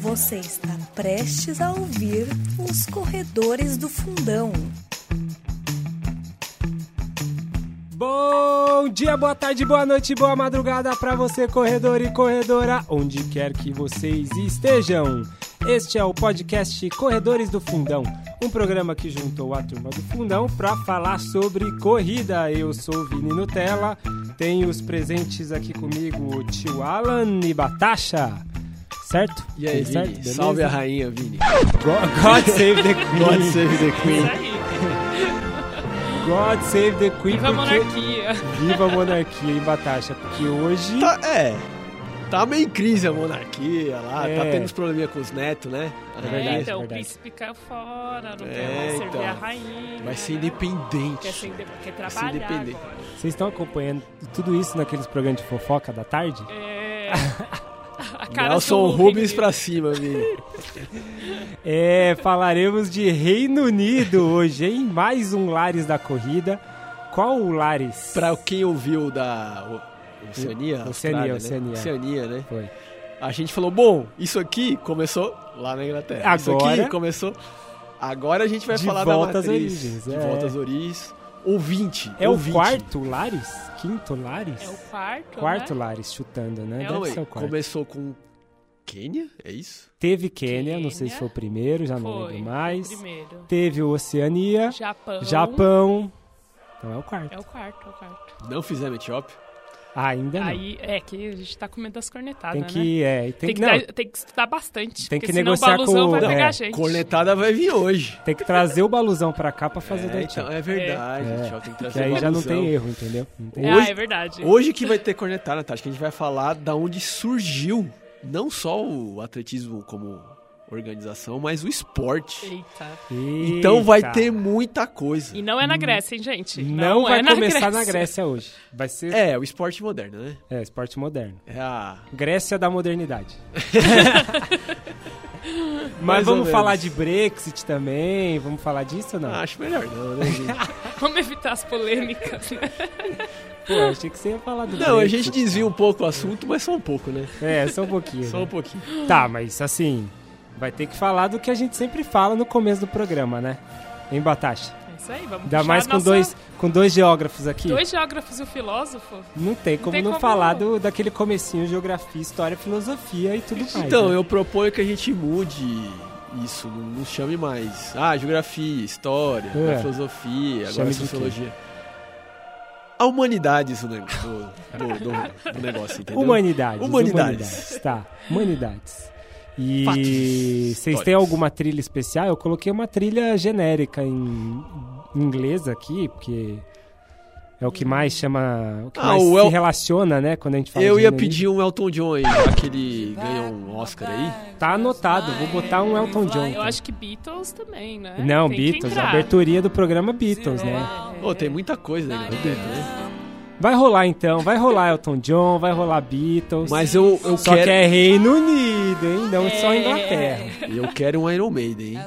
Você está prestes a ouvir os corredores do fundão. Bom dia, boa tarde, boa noite, boa madrugada para você, corredor e corredora, onde quer que vocês estejam. Este é o podcast Corredores do Fundão, um programa que juntou a turma do Fundão para falar sobre corrida. Eu sou o Vini Nutella, tenho os presentes aqui comigo o tio Alan e Batasha. Certo? E aí, certo? Vini? Beleza? Salve a rainha, Vini. God, God save the Queen. God save the Queen. God save the Queen. Viva a monarquia. Viva a monarquia e Batasha, porque hoje... Tá, é. Tá meio em crise a monarquia lá, É. tá tendo uns probleminhas com os netos, né? É verdade, É, então, verdade. o príncipe caiu fora, não É, quer mais servir então. a rainha. Vai ser né? independente. Quer, ser inde- quer Vai ser trabalhar independente. agora. Vocês estão acompanhando tudo isso naqueles programas de fofoca da tarde? É... Nelson Rubens pra cima, Vini. É, falaremos de Reino Unido hoje, hein? Mais um Lares da Corrida. Qual o Lares? Pra quem ouviu da Oceania, Oceania, Oceania. Né? Oceania, né? Foi. A gente falou, bom, isso aqui começou lá na Inglaterra. Isso Agora- aqui começou... Agora a gente vai De falar volta da às matriz. origens, De é. volta às origens. Ouvinte. É o ouvinte. quarto Lares? Quinto Lares? É o quarto, Quarto né? Lares, chutando, né? É Deve o- ser o quarto. Começou com Quênia, é isso? Teve Quênia, não sei se Quênia. foi o primeiro, já não Foi, lembro foi mais. o primeiro. Teve o Oceania, Japão. Japão. Então é o quarto. É o quarto, é o quarto. Não fizemos Etiópia. Ah, ainda não. Aí, é que a gente tá comendo as cornetadas, tem né? que, é, tem, Tem que, não, dar- tem que estudar bastante. Tem que senão negociar o baluzão com o- vai pegar é, a gente. Cornetada vai vir hoje. tem que trazer o baluzão pra cá pra fazer da É, Etiópia. então, é verdade, É. Etiópia, tem que Que trazer aí já não tem erro, entendeu? Não tem Ah, Hoje- é verdade. Hoje que vai ter cornetada, Natasha, que a gente vai falar da onde surgiu não só o atletismo como organização, mas o esporte. Eita. Então vai Eita. ter muita coisa. E não é na Grécia, hein, gente? Não, vai é na começar na Grécia. Grécia hoje. Vai ser É, o esporte moderno, né? é, esporte moderno. É a... Grécia da modernidade. Mas Mais vamos falar de Brexit também, vamos falar disso ou não? Ah, acho melhor não, né, gente? Vamos evitar as polêmicas, né? Pô, achei que você ia falar do Não, a Brexit. gente desvia um pouco o assunto, mas só um pouco, né? É, só um pouquinho. Só né? um pouquinho. Tá, mas assim, vai ter que falar do que a gente sempre fala no começo do programa, né? Em Batasha. É isso aí, vamos Ainda mais com, nossa- dois, com dois geógrafos aqui. Dois geógrafos e um filósofo? Não tem como tem não como falar não. do, daquele comecinho geografia, história, filosofia e tudo mais. Então, né? eu proponho que a gente mude isso, não, não chame mais. Ah, geografia, história, É. filosofia, Chame agora sociologia. A humanidades do, ne- do, do- do- do negócio, entendeu? Humanidades. Humanidades. Tá, humanidades. E Fatos vocês têm alguma trilha especial? Eu coloquei uma trilha genérica em inglês aqui, porque é o que mais chama. O que Ah, mais o se El- relaciona, né? Quando a gente fala Eu ia pedir um Elton John aí, já que ele ganhou um Oscar aí. Tá anotado, vou botar um Elton John. Eu então. acho que Beatles também, né? Não, Beatles, a entrar. aberturia do programa Beatles, né? Pô, tem muita coisa aí, né? Vai rolar então, vai rolar Elton John, vai rolar Beatles. Mas eu, eu Só quero. que é Reino Unido, hein? Não só É. Inglaterra. Eu quero um Iron Maiden, hein?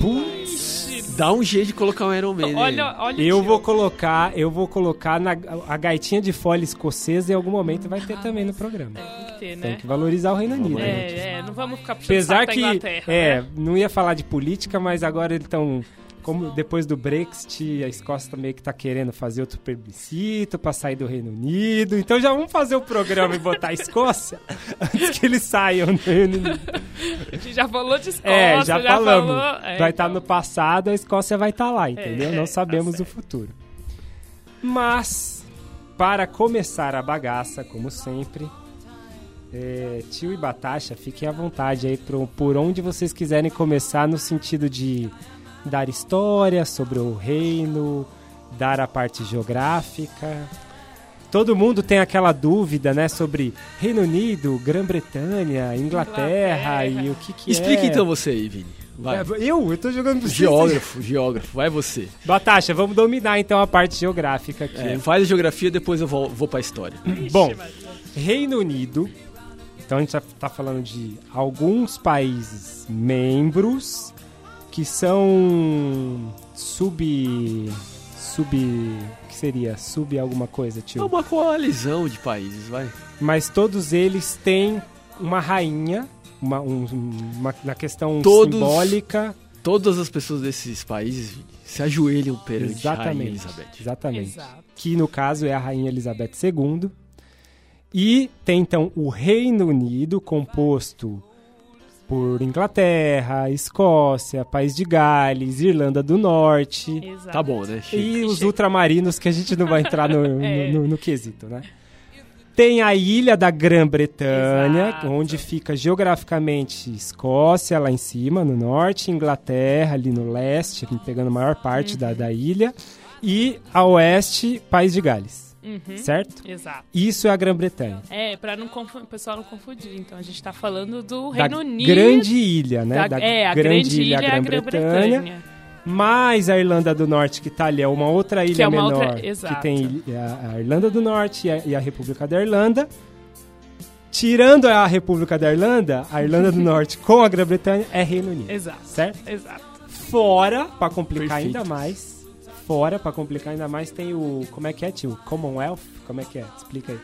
Putz. Dá um jeito de colocar um Iron Maiden. Olha, olha Eu vou colocar, eu vou colocar na, a gaitinha de folha escocesa em algum momento vai ter também no programa. Tem que ter, Tem né? que valorizar o Reino Unido. né? É, é, não vamos ficar puxando Apesar saco da que, Inglaterra, é, né? não ia falar de política, mas agora eles estão, como depois do Brexit, a Escócia também que tá querendo fazer outro plebiscito pra sair do Reino Unido. Então já vamos fazer o programa e botar a Escócia antes que eles saiam do Reino Unido. A gente já falou de Escócia, É, já, falamos. falou- é, vai estar então. no passado, a Escócia vai estar lá, entendeu? É, Não tá sabemos o certo. futuro. Mas, para começar a bagaça, como sempre, é, tio e Batasha, fiquem à vontade aí pro, por onde vocês quiserem começar no sentido de dar história sobre o reino, dar a parte geográfica. Todo mundo tem aquela dúvida, né, sobre Reino Unido, Grã-Bretanha, Inglaterra, Inglaterra. e o que que Explica é. então você aí, Vini. Vai. É, Eu? Eu tô jogando pro Geógrafo, geógrafo, vai você. Batasha, vamos dominar então a parte geográfica aqui. É, faz a geografia, depois eu vou, vou pra história. Bom, Reino Unido. Então a gente já tá falando de alguns países membros que são sub. sub. que seria? Sub alguma coisa, É tio? uma coalizão de países, vai. Mas todos eles têm uma rainha, uma, um- uma- na questão Todos- simbólica. Todas as pessoas desses países se ajoelham perante a Rainha Exatamente. Elizabeth. Exatamente. Exato. Que no caso é a Rainha Elizabeth II. E tem então o Reino Unido, composto por Inglaterra, Escócia, País de Gales, Irlanda do Norte. Exato. Tá bom, né? Chega. E os ultramarinos que a gente não vai entrar no, no- É. no- no quesito, né? Tem a ilha da Grã-Bretanha, onde fica geograficamente Escócia, lá em cima, no norte, Inglaterra, ali no leste, pegando a maior parte Uhum. da, da ilha, e a oeste, País de Gales, Uhum. certo? Exato. Isso é a Grã-Bretanha. É, pra não o pessoal não confundir. Então a gente tá falando do Da Reino Unido. grande ilha, né? da- é, a grande ilha é a Grã-Bretanha. Mais a Irlanda do Norte, que tá ali, é uma outra ilha é uma menor. outra- que exato. tem a, a Irlanda do Norte e a, e a República da Irlanda. Tirando a República da Irlanda, a Irlanda do Norte com a Grã-Bretanha é Reino Unido. Exato. Certo? Exato. Fora, pra complicar Perfeito. ainda mais. Fora, pra complicar ainda mais, tem o. Como é que é, tio? Commonwealth? Como é que é? Explica aí.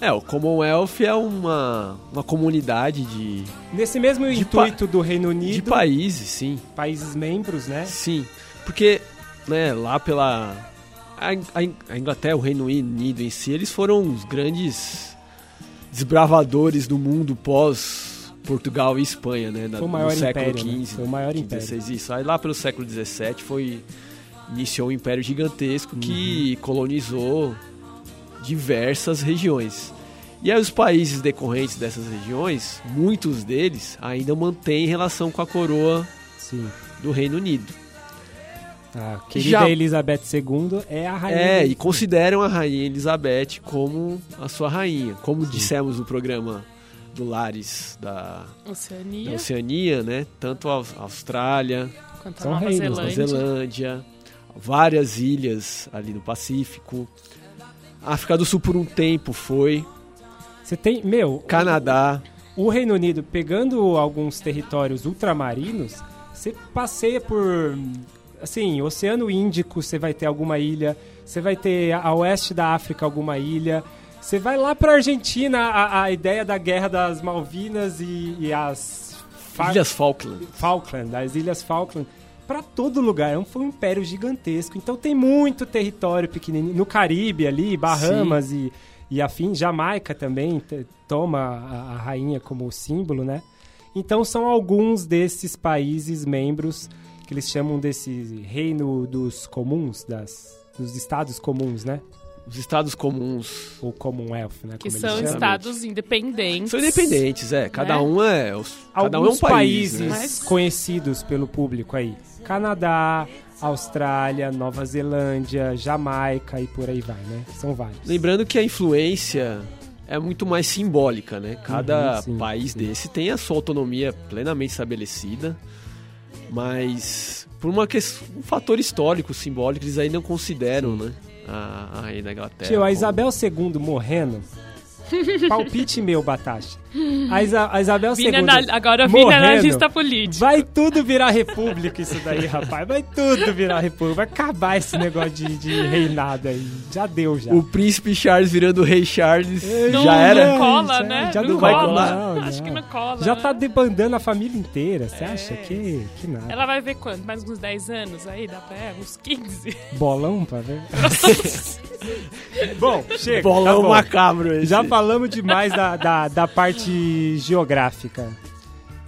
É, o Commonwealth é uma, uma comunidade de, Nesse mesmo De intuito do Reino de Unido, países, sim. países membros, né? Sim. Porque, né, lá pela. A Inglaterra, o Reino Unido em si, eles foram os grandes desbravadores do mundo pós Portugal e Espanha, né? Foi o no maior século império, né? XV. Foi o maior XV, império. XVI, isso. Aí lá pelo século XVII foi. Iniciou um império gigantesco Uhum. que colonizou diversas regiões. E aí os países decorrentes dessas regiões, muitos deles ainda mantêm relação com a coroa Sim. do Reino Unido. A querida Já- Elizabeth II é a rainha. É, e consideram a rainha Elizabeth como a sua rainha. Como dissemos no programa do Lares da, da Oceania, Oceania, né? Tanto a Austrália, quanto a São Nova Zelândia. Zelândia, várias ilhas ali no Pacífico. A África do Sul por um tempo foi, Você tem. Meu, Canadá. o Reino Unido, pegando alguns territórios ultramarinos, você passeia por. Assim, Oceano Índico, você vai ter alguma ilha. Você vai ter a a oeste da África, alguma ilha. Você vai lá pra Argentina, a, a ideia da guerra das Malvinas e, e as. Far- Ilhas Falkland. Falkland, as Ilhas Falkland, pra todo lugar. É um- Foi um império gigantesco. Então tem muito território pequenininho. No Caribe ali, Bahamas e, e afim. Jamaica também toma a, a rainha como símbolo, né? Então são alguns desses países membros que eles chamam desse reino dos comuns, das, dos estados comuns, né? Os estados comuns Ou Commonwealth, né? Que como são chamam. estados independentes. são independentes, é. Cada Né? um é. os- Cada um é um país. países né? Mas- conhecidos pelo público aí. Canadá, Austrália, Nova Zelândia, Jamaica e por aí vai, né? São vários. Lembrando que a influência é muito mais simbólica, né? Cada Uhum, sim, país sim. desse tem a sua autonomia plenamente estabelecida, mas por uma questão, um fator histórico, simbólico, eles ainda não consideram, né? A, a rainha da Inglaterra. Tio, a Isabel II morrendo. Palpite meu, Batata. A, Isa- a Isabel Vini II. anal- agora morrendo, analista político. Vai tudo virar república isso daí, rapaz. Vai tudo virar república. Vai acabar esse negócio de, de reinado aí. Já deu, já. O príncipe Charles virando o rei Charles Não, já era. não cola, Já- né? já não, não vai cola. colar. Não, Acho não. que não cola. Já né? tá debandando a família inteira. Você É. acha que, que nada? Ela vai ver quanto? Mais uns 10 anos aí? Dá pra é, uns 15? Bolão pra ver? Bom, chega. Bolão tá bom. macabro esse. Já falamos demais da, da, da parte geográfica.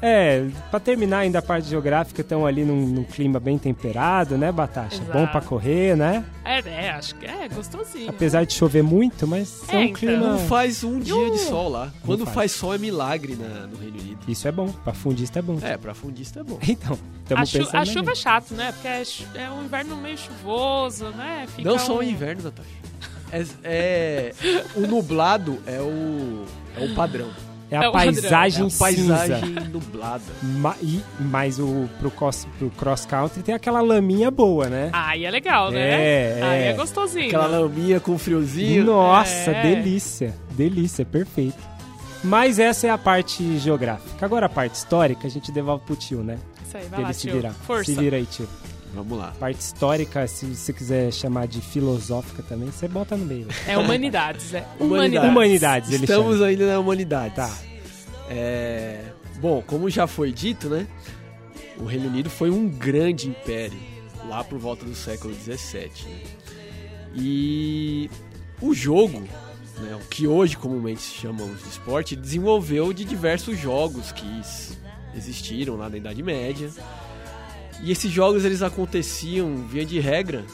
É, pra terminar ainda a parte geográfica, estão ali num, num clima bem temperado, né, Batasha? Bom pra correr, né? É, é, acho que é gostosinho. Apesar de chover muito, mas é, É, um então. clima... Não faz um dia de sol lá. Quando faz. faz. sol é milagre na- no Reino Unido. Isso é bom, pra fundista é bom. É, pra fundista é bom. Então, estamos chu- pensando... a chuva é chato, né? Porque é, é um inverno meio chuvoso, né? Fica Não só um... o inverno, Natasha. É, é- o nublado é o, é o padrão. É a É padrão. É paisagem, a paisagem cinza. nublada. Ma e, mas o, pro, cross, pro cross country tem aquela laminha boa, né? Aí é legal, né? É, Aí é. é gostosinho. Aquela laminha com friozinho. Nossa, É. delícia. Delícia, perfeito. Mas essa é a parte geográfica. Agora a parte histórica a gente devolve pro tio, né? Isso aí, vai Pra lá, ele se tio. virar. Força. Se vira aí, tio. Vamos lá. Parte histórica, se você quiser chamar de filosófica também, você bota no meio. É humanidades, é. Humanidades. Humanidades. Ele Estamos chama. ainda na humanidade. Tá. É, Bom, como já foi dito, né? O Reino Unido foi um grande império lá por volta do século XVII. né? E o jogo, né, o que hoje comumente chamamos de esporte, desenvolveu de diversos jogos que existiram lá na Idade Média. E esses jogos eles aconteciam, via de regra,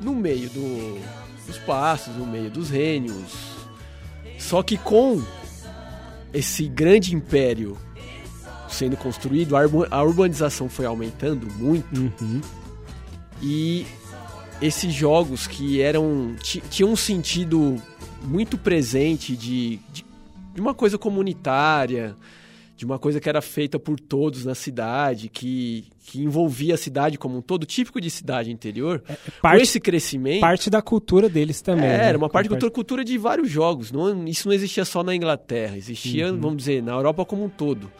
no meio do- dos passos, no meio dos reinos. Só que com esse grande império sendo construído, a urba- a urbanização foi aumentando muito Uhum. e esses jogos que eram ti- tinham um sentido muito presente de, de, de uma coisa comunitária, de uma coisa que era feita por todos na cidade, que, que envolvia a cidade como um todo, típico de cidade interior. com É, Parte, esse crescimento, parte da cultura deles também. é, né? era uma parte da Com cultura, cultura de vários jogos. Não, isso não existia só na Inglaterra, existia, Uhum. vamos dizer, na Europa como um todo.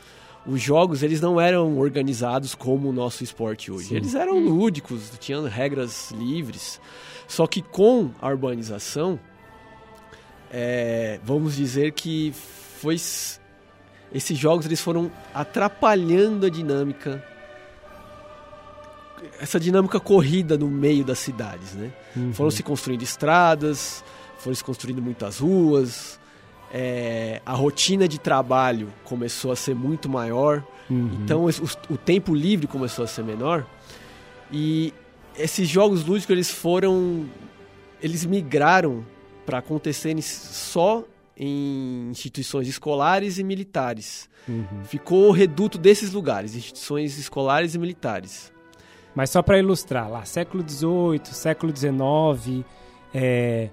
Os jogos, eles não eram organizados como o nosso esporte hoje. Sim. Eles eram lúdicos, tinham regras livres. Só que com a urbanização, é, vamos dizer que foi esses jogos eles foram atrapalhando a dinâmica essa dinâmica corrida no meio das cidades, né? Uhum. Foram se construindo estradas, foram se construindo muitas ruas, é, a rotina de trabalho começou a ser muito maior, Uhum. então os- o, tempo livre começou a ser menor e esses jogos lúdicos eles foram, eles migraram para acontecerem só em instituições escolares e militares. Uhum. Ficou o reduto desses lugares, instituições escolares e militares. Mas só para ilustrar, lá, século XVIII, século XIX, é,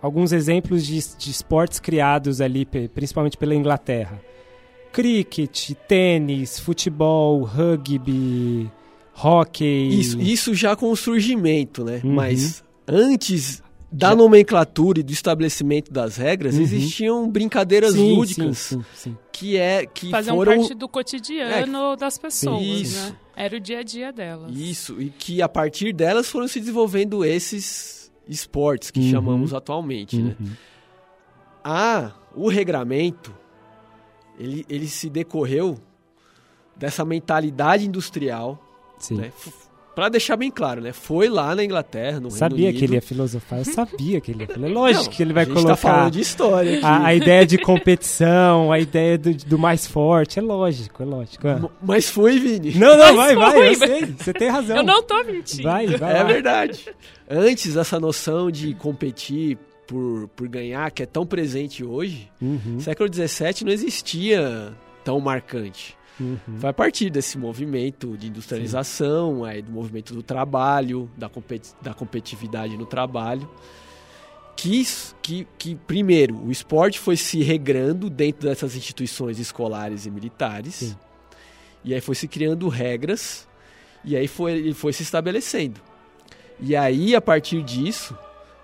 alguns exemplos de, de esportes criados ali, principalmente pela Inglaterra. Cricket, tênis, futebol, rugby, hockey. Isso, isso já com o surgimento, né? Uhum. Mas antes da nomenclatura e do estabelecimento das regras, Uhum. existiam brincadeiras sim, lúdicas Sim, sim, sim. que é que Faziam foram parte do cotidiano das pessoas, Isso. né? Era o dia a dia delas. isso e que a partir delas foram se desenvolvendo esses esportes que Uhum. chamamos atualmente, né? Uhum. Ah, o regramento ele, ele se decorreu dessa mentalidade industrial, Sim. né? Para deixar bem claro, né? Foi lá na Inglaterra, no Sabia Reino Unido. que ele ia filosofar, eu sabia que ele ia falar. Lógico Não, que ele vai a gente colocar tá falando de história aqui. a, a ideia de competição, a ideia do, do mais forte, é lógico, é lógico. M- Mas foi, Vini. Não, não, Mas vai, vai, foi, eu sei, você tem razão. Eu não tô mentindo. Vai, vai É lá. verdade. Antes, essa noção de competir por, por ganhar, que é tão presente hoje, Uhum, século XVII não existia tão marcante. Uhum. Foi a partir desse movimento de industrialização, aí, do movimento do trabalho, da, competi da competitividade no trabalho, que, que, que, primeiro, o esporte foi se regrando dentro dessas instituições escolares e militares, Sim. e aí foi se criando regras, e aí foi, ele foi se estabelecendo. E aí, a partir disso,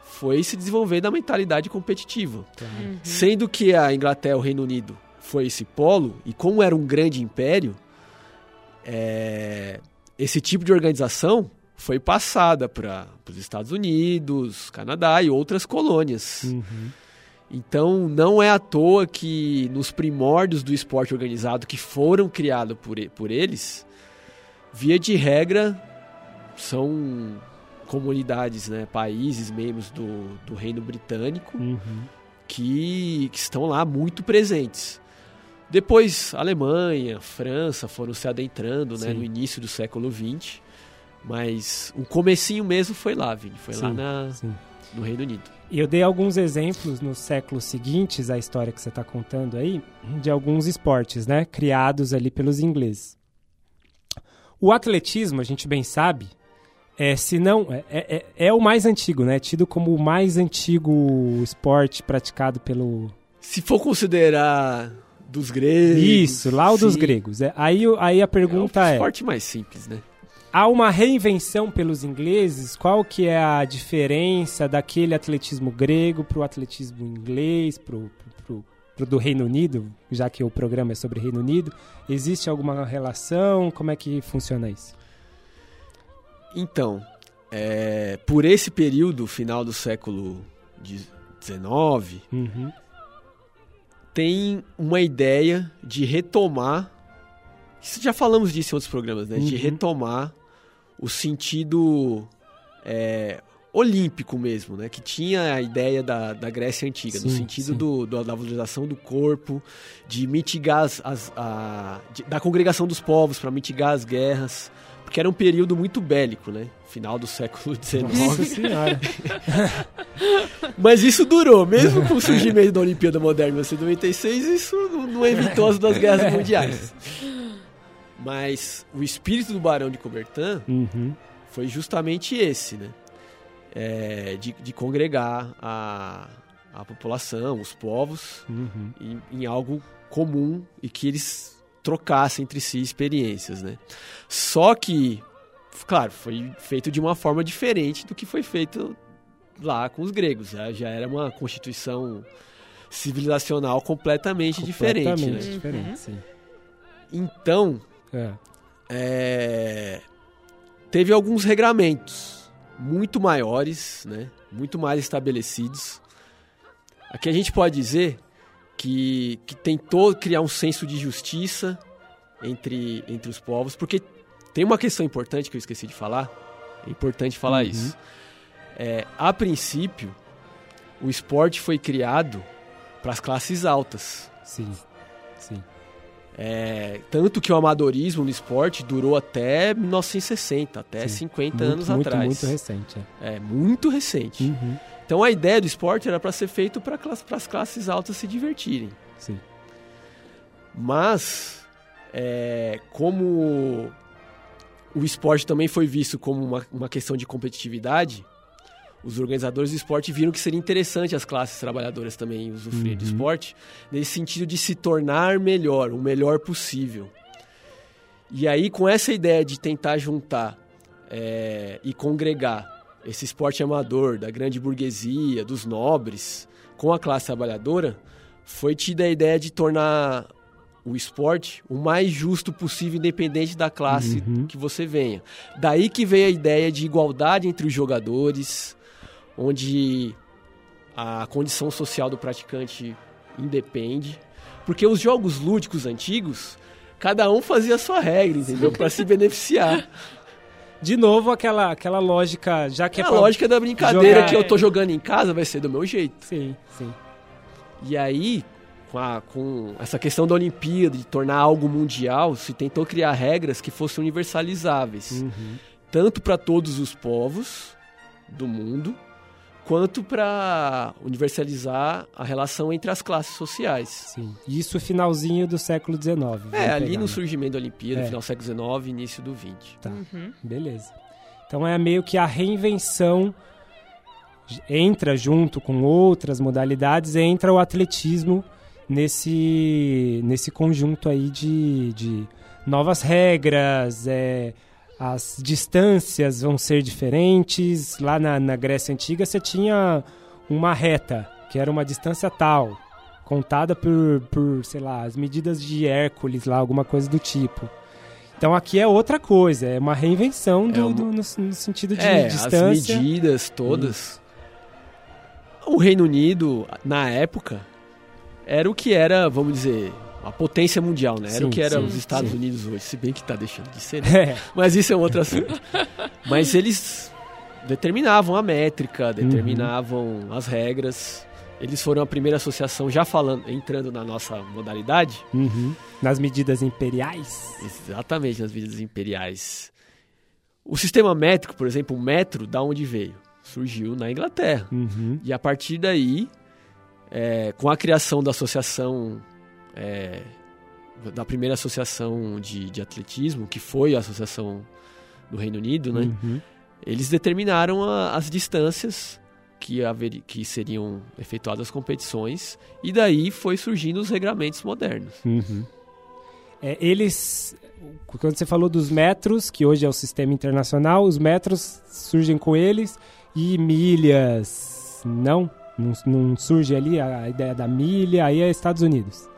foi se desenvolvendo a mentalidade competitiva. Uhum. Sendo que a Inglaterra o Reino Unido foi esse polo, e como era um grande império, é, esse tipo de organização foi passada para os Estados Unidos, Canadá e outras colônias. Uhum. Então não é à toa que nos primórdios do esporte organizado que foram criados por, por eles, via de regra, são comunidades, né, países, membros do, do Reino Britânico, Uhum. que, que estão lá muito presentes. Depois, Alemanha, França foram se adentrando né, no início do século XX, mas o comecinho mesmo foi lá, Vini, foi lá Sim, na, Sim. no Reino Unido. E eu dei alguns exemplos nos séculos seguintes, a história que você está contando aí, de alguns esportes, né? Criados ali pelos ingleses. O atletismo, a gente bem sabe, é, se não, é, é, é o mais antigo, né? Tido como o mais antigo esporte praticado pelo. Se for considerar dos gregos... Isso, lá o dos gregos. É, aí, aí a pergunta é o é: esporte mais simples, né? há uma reinvenção pelos ingleses? Qual que é a diferença daquele atletismo grego para o atletismo inglês, para o do Reino Unido, já que o programa é sobre Reino Unido? Existe alguma relação? Como é que funciona isso? Então, é, por esse período, final do século XIX, Uhum. Tem uma ideia de retomar. Isso já falamos disso em outros programas, né? De Uhum. retomar o sentido é, olímpico mesmo, né? Que tinha a ideia da, da Grécia Antiga, no Sim, sentido sim. do, do- da valorização do corpo, de mitigar as, as- a- de- da congregação dos povos para mitigar as guerras, porque era um período muito bélico, né? Final do século XIX. Nossa senhora. Mas isso durou, mesmo com o surgimento da Olimpíada Moderna em 1996, isso não, não evitou as duas guerras mundiais. Mas o espírito do Barão de Coubertin Uhum. foi justamente esse, né? É, de, de congregar a, a população, os povos, Uhum. em, em algo comum e que eles trocassem entre si experiências, né? Só que, claro, foi feito de uma forma diferente do que foi feito lá com os gregos. Já, já era uma constituição civilizacional completamente, diferente, Completamente né? diferente, sim. Então, É. é, teve alguns regramentos muito maiores, né? muito mais estabelecidos. Aqui a gente pode dizer que, que tentou criar um senso de justiça entre, entre os povos, porque tem uma questão importante que eu esqueci de falar, é importante falar Uhum. isso. É, a princípio, o esporte foi criado para as classes altas. Sim. Sim. É, tanto que o amadorismo no esporte durou até 1960, até Sim. 50 muito, anos muito, atrás. Muito recente. É. É muito recente. Uhum. Então a ideia do esporte era para ser feito para as classes altas se divertirem. Sim. Mas, é, como o esporte também foi visto como uma, uma questão de competitividade, os organizadores do esporte viram que seria interessante as classes trabalhadoras também usufruírem do Uhum. esporte, nesse sentido de se tornar melhor, o melhor possível. E aí, com essa ideia de tentar juntar é, e congregar esse esporte amador da grande burguesia, dos nobres, com a classe trabalhadora, foi tida a ideia de tornar o esporte o mais justo possível, independente da classe Uhum. que você venha. Daí que veio a ideia de igualdade entre os jogadores, onde a condição social do praticante independe. Porque os jogos lúdicos antigos, cada um fazia a sua regra, entendeu? Para se beneficiar. De novo, aquela, aquela lógica, já que É é a lógica da brincadeira jogar- que eu tô jogando em casa vai ser do meu jeito. Sim, sim. E aí, com, a- com essa questão da Olimpíada, de tornar algo mundial, se tentou criar regras que fossem universalizáveis. Uhum. Tanto para todos os povos do mundo, quanto para universalizar a relação entre as classes sociais. Sim. Isso finalzinho do século XIX. É, ali pegar, no né? surgimento da Olimpíada, É. final do século XIX, início do XX. Tá, Uhum. beleza. Então é meio que a reinvenção entra junto com outras modalidades, entra o atletismo nesse, nesse conjunto aí de, de novas regras, é, as distâncias vão ser diferentes. Lá na, na Grécia Antiga você tinha uma reta, que era uma distância tal, contada por, por, sei lá, as medidas de Hércules lá, alguma coisa do tipo. Então aqui é outra coisa, é uma reinvenção do, É uma- do- no, no sentido de é, distância. as medidas todas. O Reino Unido, na época, era o que era, vamos dizer, a potência mundial, né? Era Sim, o que era sim, os Estados sim. Unidos hoje, se bem que tá deixando de ser, né? É, Mas isso é um outro assunto. Mas eles determinavam a métrica, determinavam as regras. Eles foram a primeira associação, já falando, entrando na nossa modalidade, uhum. Nas medidas imperiais. exatamente nas medidas imperiais. O sistema métrico, por exemplo, o metro, da onde veio? Surgiu na Inglaterra. Uhum. E a partir daí, é, com a criação da associação, é, da primeira associação de, de atletismo, que foi a associação do Reino Unido, né? Uhum. Eles determinaram a- as distâncias que, haveri- que seriam efetuadas as competições, e daí foi surgindo os regramentos modernos. Uhum. É, eles, quando você falou dos metros, que hoje é o sistema internacional, os metros surgem com eles e milhas, não? Não, não surge ali a, a ideia da milha, aí é Estados Unidos.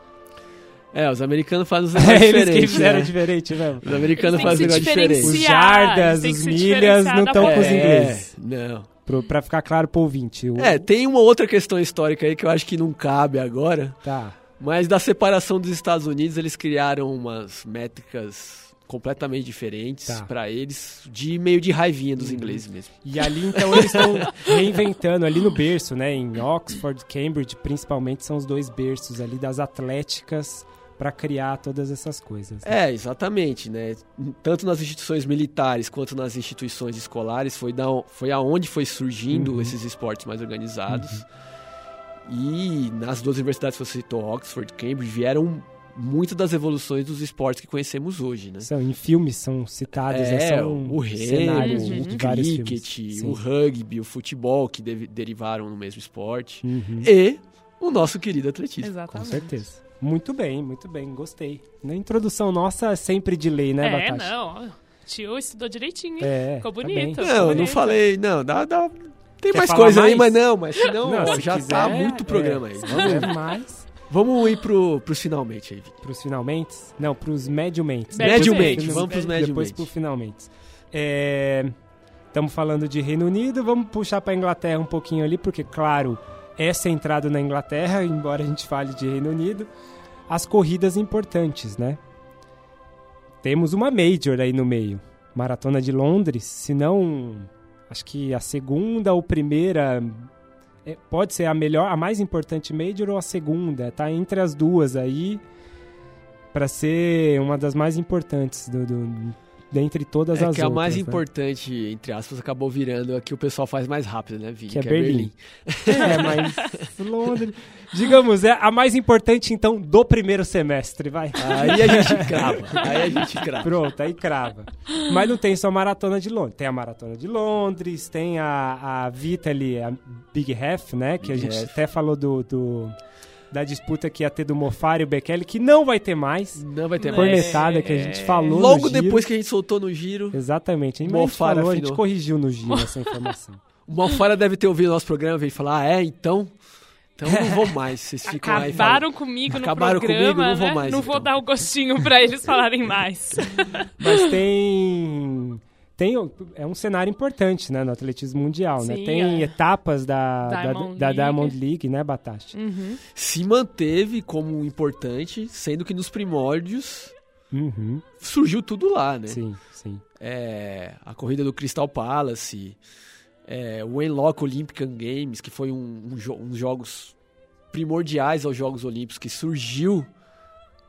É, os americanos fazem os negócios Eles que diferentes. fizeram né? diferente mesmo. Os americanos fazem se negócio diferente. Os jardas, os milhas não estão com os população. ingleses. não. Pro, pra ficar claro pro ouvinte. O, É, tem uma outra questão histórica aí que eu acho que não cabe agora, Tá. mas da separação dos Estados Unidos, eles criaram umas métricas completamente diferentes Tá. pra eles, de meio de raivinha dos ingleses mesmo. E ali, então, eles estão reinventando ali no berço, né? Em Oxford, Cambridge, principalmente, são os dois berços ali das atléticas para criar todas essas coisas. né? É, exatamente, né? Tanto nas instituições militares quanto nas instituições escolares foi, da, foi aonde foi surgindo Uhum. esses esportes mais organizados. E nas duas universidades que você citou, Oxford, Cambridge, vieram muito das evoluções dos esportes que conhecemos hoje, né? São, em filmes são citados, né? É, São o remo, Uhum. de o cricket, o rugby, o futebol, que deve- derivaram no mesmo esporte. Uhum. E o nosso querido atletismo. Com Exatamente. certeza. Muito bem, muito bem, gostei. Na introdução nossa, sempre de lei, né, É, Batata? não. O tio estudou direitinho, hein? É, Ficou tá bonito. bem. Não, eu não bonito. falei, não, dá, dá, tem Quer mais coisa aí, mais? mas não, mas senão Não, se já quiser, tá muito programa é, aí. Vamos, mais vamos ir pro, pros finalmente aí, Vitor. pros finalmente? Não, pros médio-mentes. Médio-mente, Depois- vamos pros Depois médio-mente. pro finalmente. Estamos falando de Reino Unido, vamos puxar pra Inglaterra um pouquinho ali, porque, claro, é centrado na Inglaterra, embora a gente fale de Reino Unido. As corridas importantes, né? Temos uma Major aí no meio. Maratona de Londres, se não. Acho que a segunda ou primeira. é, pode ser a melhor, a mais importante Major ou a segunda. Tá entre as duas aí. Pra ser uma das mais importantes do, do- dentre todas É as que a outras. mais né? importante, entre aspas, acabou virando a que o pessoal faz mais rápido, né, Vini? Que é Berlim. É, mas Londres. Digamos, é a mais importante, então, do primeiro semestre, vai. Aí a gente crava, aí a gente crava. Pronto, aí crava. Mas não tem só a maratona de Londres. Tem a maratona de Londres, tem a, a Vitaly, a Big Half, né? Que Big a gente Half. até falou do, do- da disputa que ia ter do Mofara e o Bekele, que não vai ter mais. Não vai ter É. mais. Cornetada que a gente falou. Logo no giro. depois que a gente soltou no giro, Exatamente. A gente Mofara falou, a gente corrigiu no giro essa informação. o Malfara deve ter ouvido o nosso programa e veio falar, ah, é, então... Então eu não vou mais, vocês ficam aí falando. Acabaram comigo no Acabaram programa, comigo, não vou né? mais, Não vou então. dar o gostinho pra eles falarem mais. Mas tem. Tem, é um cenário importante, né, no atletismo mundial, né? Sim, Tem é. etapas da da, Diamond da League. Diamond League, né, Batasta? Uhum. Se manteve como importante, sendo que nos primórdios Uhum. surgiu tudo lá, né? Sim, sim. é, a corrida do Crystal Palace, é, o Enlock Olympic Games, que foi um, um jo- uns jogos primordiais aos Jogos Olímpicos, que surgiu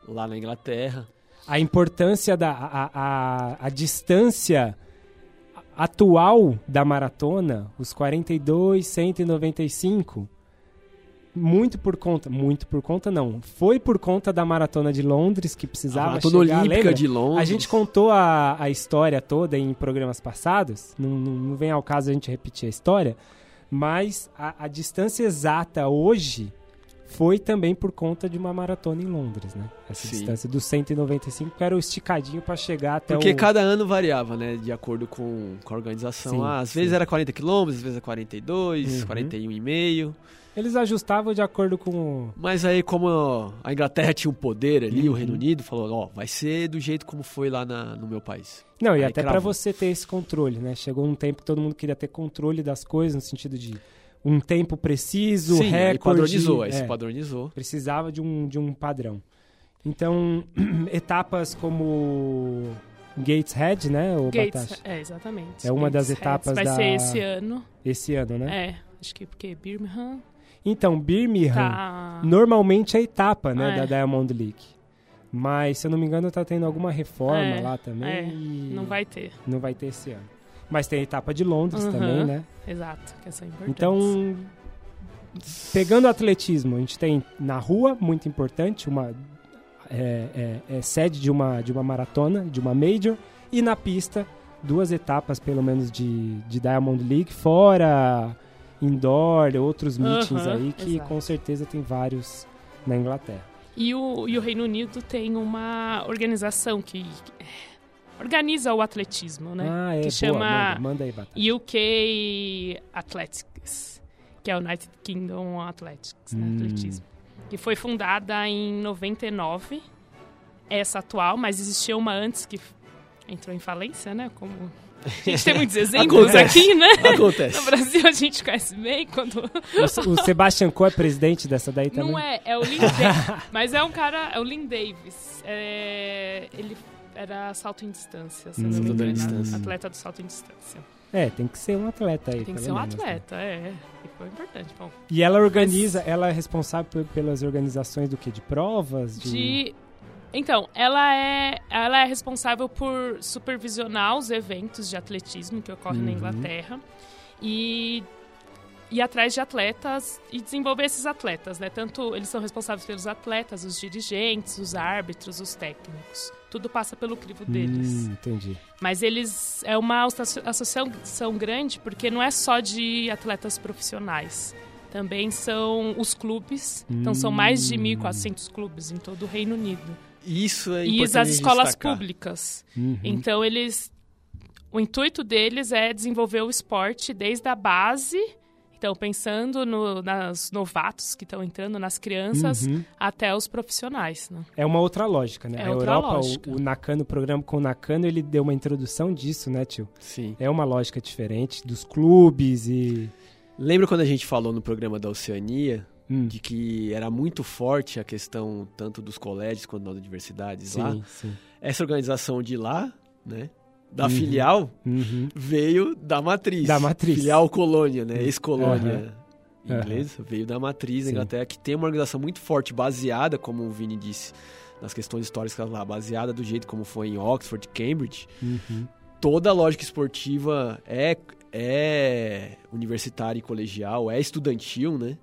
lá na Inglaterra. A importância da a, a, a distância atual da maratona, os 42, 195, muito por conta, muito por conta não, foi por conta da maratona de Londres que A precisava Maratona chegar, Olímpica lembra? de Londres. A gente contou a, a história toda em programas passados, não, não, não vem ao caso a gente repetir a história, mas a, a distância exata hoje foi também por conta de uma maratona em Londres, né? Essa Sim. distância dos 195, que era o esticadinho para chegar até Porque o... cada ano variava, né? De acordo com, com a organização. Sim, Ah, às sim. vezes era 40 quilômetros, às vezes era 42, Uhum. 41,5. Eles ajustavam de acordo com o... Mas aí, como a Inglaterra tinha um poder ali, o Uhum. Reino Unido falou: Ó, vai ser do jeito como foi lá na- no meu país. Não, e Aí até para você ter esse controle, né? Chegou um tempo que todo mundo queria ter controle das coisas, no sentido de um tempo preciso, Sim, recorde... padronizou, aí se é. padronizou. precisava de um, de um padrão. Então, etapas como Gateshead, né, o Gates, é, exatamente. É uma das etapas. Vai da- ser esse ano. Esse ano, né? É, acho que porque Birmingham Então, Birmingham, tá... normalmente é etapa, né, É. da Diamond League. Mas, se eu não me engano, tá tendo alguma reforma É, lá também. é, e Não vai ter. Não vai ter esse ano. Mas tem a etapa de Londres Uhum. também, né? Exato, que são importantes. Então, pegando o atletismo, a gente tem na rua, muito importante, uma é, é- é sede de uma, de uma maratona, de uma major, e na pista, duas etapas, pelo menos, de, de Diamond League, fora indoor, outros meetings Aham, aí, que exato. com certeza tem vários na Inglaterra. E o, e o Reino Unido tem uma organização que é, organiza o atletismo, né? Ah, é, que boa, chama manda, manda aí, Batata. UK Athletics, que é o United Kingdom Athletics, né? Hum. Atletismo. que foi fundada em 99, essa atual, mas existia uma antes que entrou em falência, né? Como a gente tem muitos exemplos Acontece. aqui, né? Acontece. No Brasil a gente conhece bem quando. O, o Sebastian Coe é presidente dessa daí também? Não é, é o Lynn Davis. Mas é um cara, é o Lynn Davis. É, ele era salto em distância, se eu não Hum. me engano. em distância. Atleta do salto em distância. É, tem que ser um atleta aí. Tem que ser um vendo? atleta, é. E foi importante. Bom, E ela organiza, ela é responsável pe- pelas organizações do que? De provas? De... de... Então, ela é, ela é responsável por supervisionar os eventos de atletismo que ocorrem na Uhum. Inglaterra e ir atrás de atletas e desenvolver esses atletas, né? Tanto eles são responsáveis pelos atletas, os dirigentes, os árbitros, os técnicos. Tudo passa pelo crivo deles. Hum, entendi. Mas eles é uma associa- associação grande porque não é só de atletas profissionais. Também são os clubes. Então são mais de Hum. 1.400 clubes em todo o Reino Unido. Isso é e as escolas destacar. públicas. Uhum. Então eles o intuito deles é desenvolver o esporte desde a base. Então, pensando no, nas novatos que estão entrando, nas crianças, Uhum. até os profissionais. Né? É uma outra lógica, né? É a outra Europa, o- lógica. O, Nakano, o programa com o Nakano, ele deu uma introdução disso, né, tio? Sim. É uma lógica diferente dos clubes e... Lembra quando a gente falou no programa da Oceania Hum, de que era muito forte a questão tanto dos colégios quanto das universidades lá? sim, sim. Essa organização de lá, né? Da Uhum. filial, Uhum. veio da matriz. Da matriz. Filial colônia, né? Ex-colônia Aham. inglesa. Veio da matriz da. Inglaterra, que tem uma organização muito forte, baseada, como o Vini disse, nas questões históricas lá, baseada do jeito como foi em Oxford, Cambridge. Uhum. Toda a lógica esportiva é, é universitária e colegial, é estudantil, né?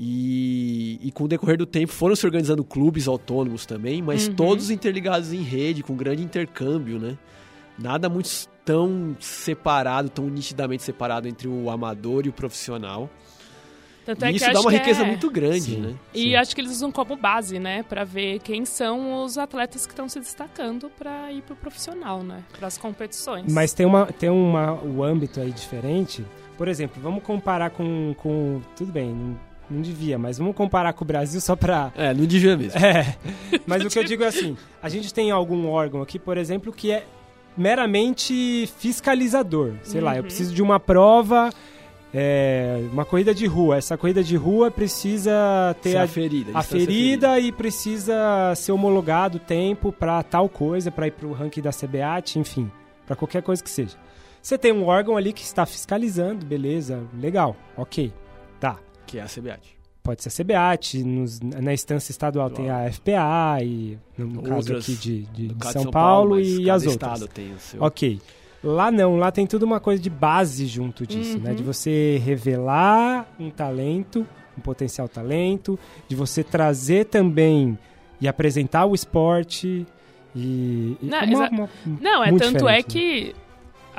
E, e com o decorrer do tempo foram se organizando clubes autônomos também, mas Uhum. todos interligados em rede, com grande intercâmbio, né? Nada muito tão separado, tão nitidamente separado entre o amador e o profissional. Tanto é e que isso acho dá uma que riqueza é- muito grande, Sim. né? E Sim. acho que eles usam como base, né, Pra ver quem são os atletas que estão se destacando pra ir pro profissional, né, para as competições. Mas tem, uma, tem uma, o âmbito aí diferente. Por exemplo, vamos comparar com... com tudo bem, não, devia, mas vamos comparar com o Brasil só pra... É, não devia mesmo. É, mas o que eu digo é assim, a gente tem algum órgão aqui, por exemplo, que é meramente fiscalizador. Sei lá, eu Uhum. preciso de uma prova, é, uma corrida de rua. Essa corrida de rua precisa ter Ser a, ferida. a distância ferida e precisa ser homologado o tempo pra tal coisa, pra ir pro ranking da CBAT, enfim, pra qualquer coisa que seja. Você tem um órgão ali que está fiscalizando, beleza, legal, ok, tá. Que é a CBAT. Pode ser a CBAT, nos- na instância estadual tem a FPA e no, no caso aqui de, de- de São, de Paulo, mas e as outras. estado tem o seu. Ok. Lá não, lá tem tudo uma coisa de base junto disso, Uhum. né? De você revelar um talento, um potencial talento, de você trazer também e apresentar o esporte e... e Não, é uma- uma- Não, é tanto é né?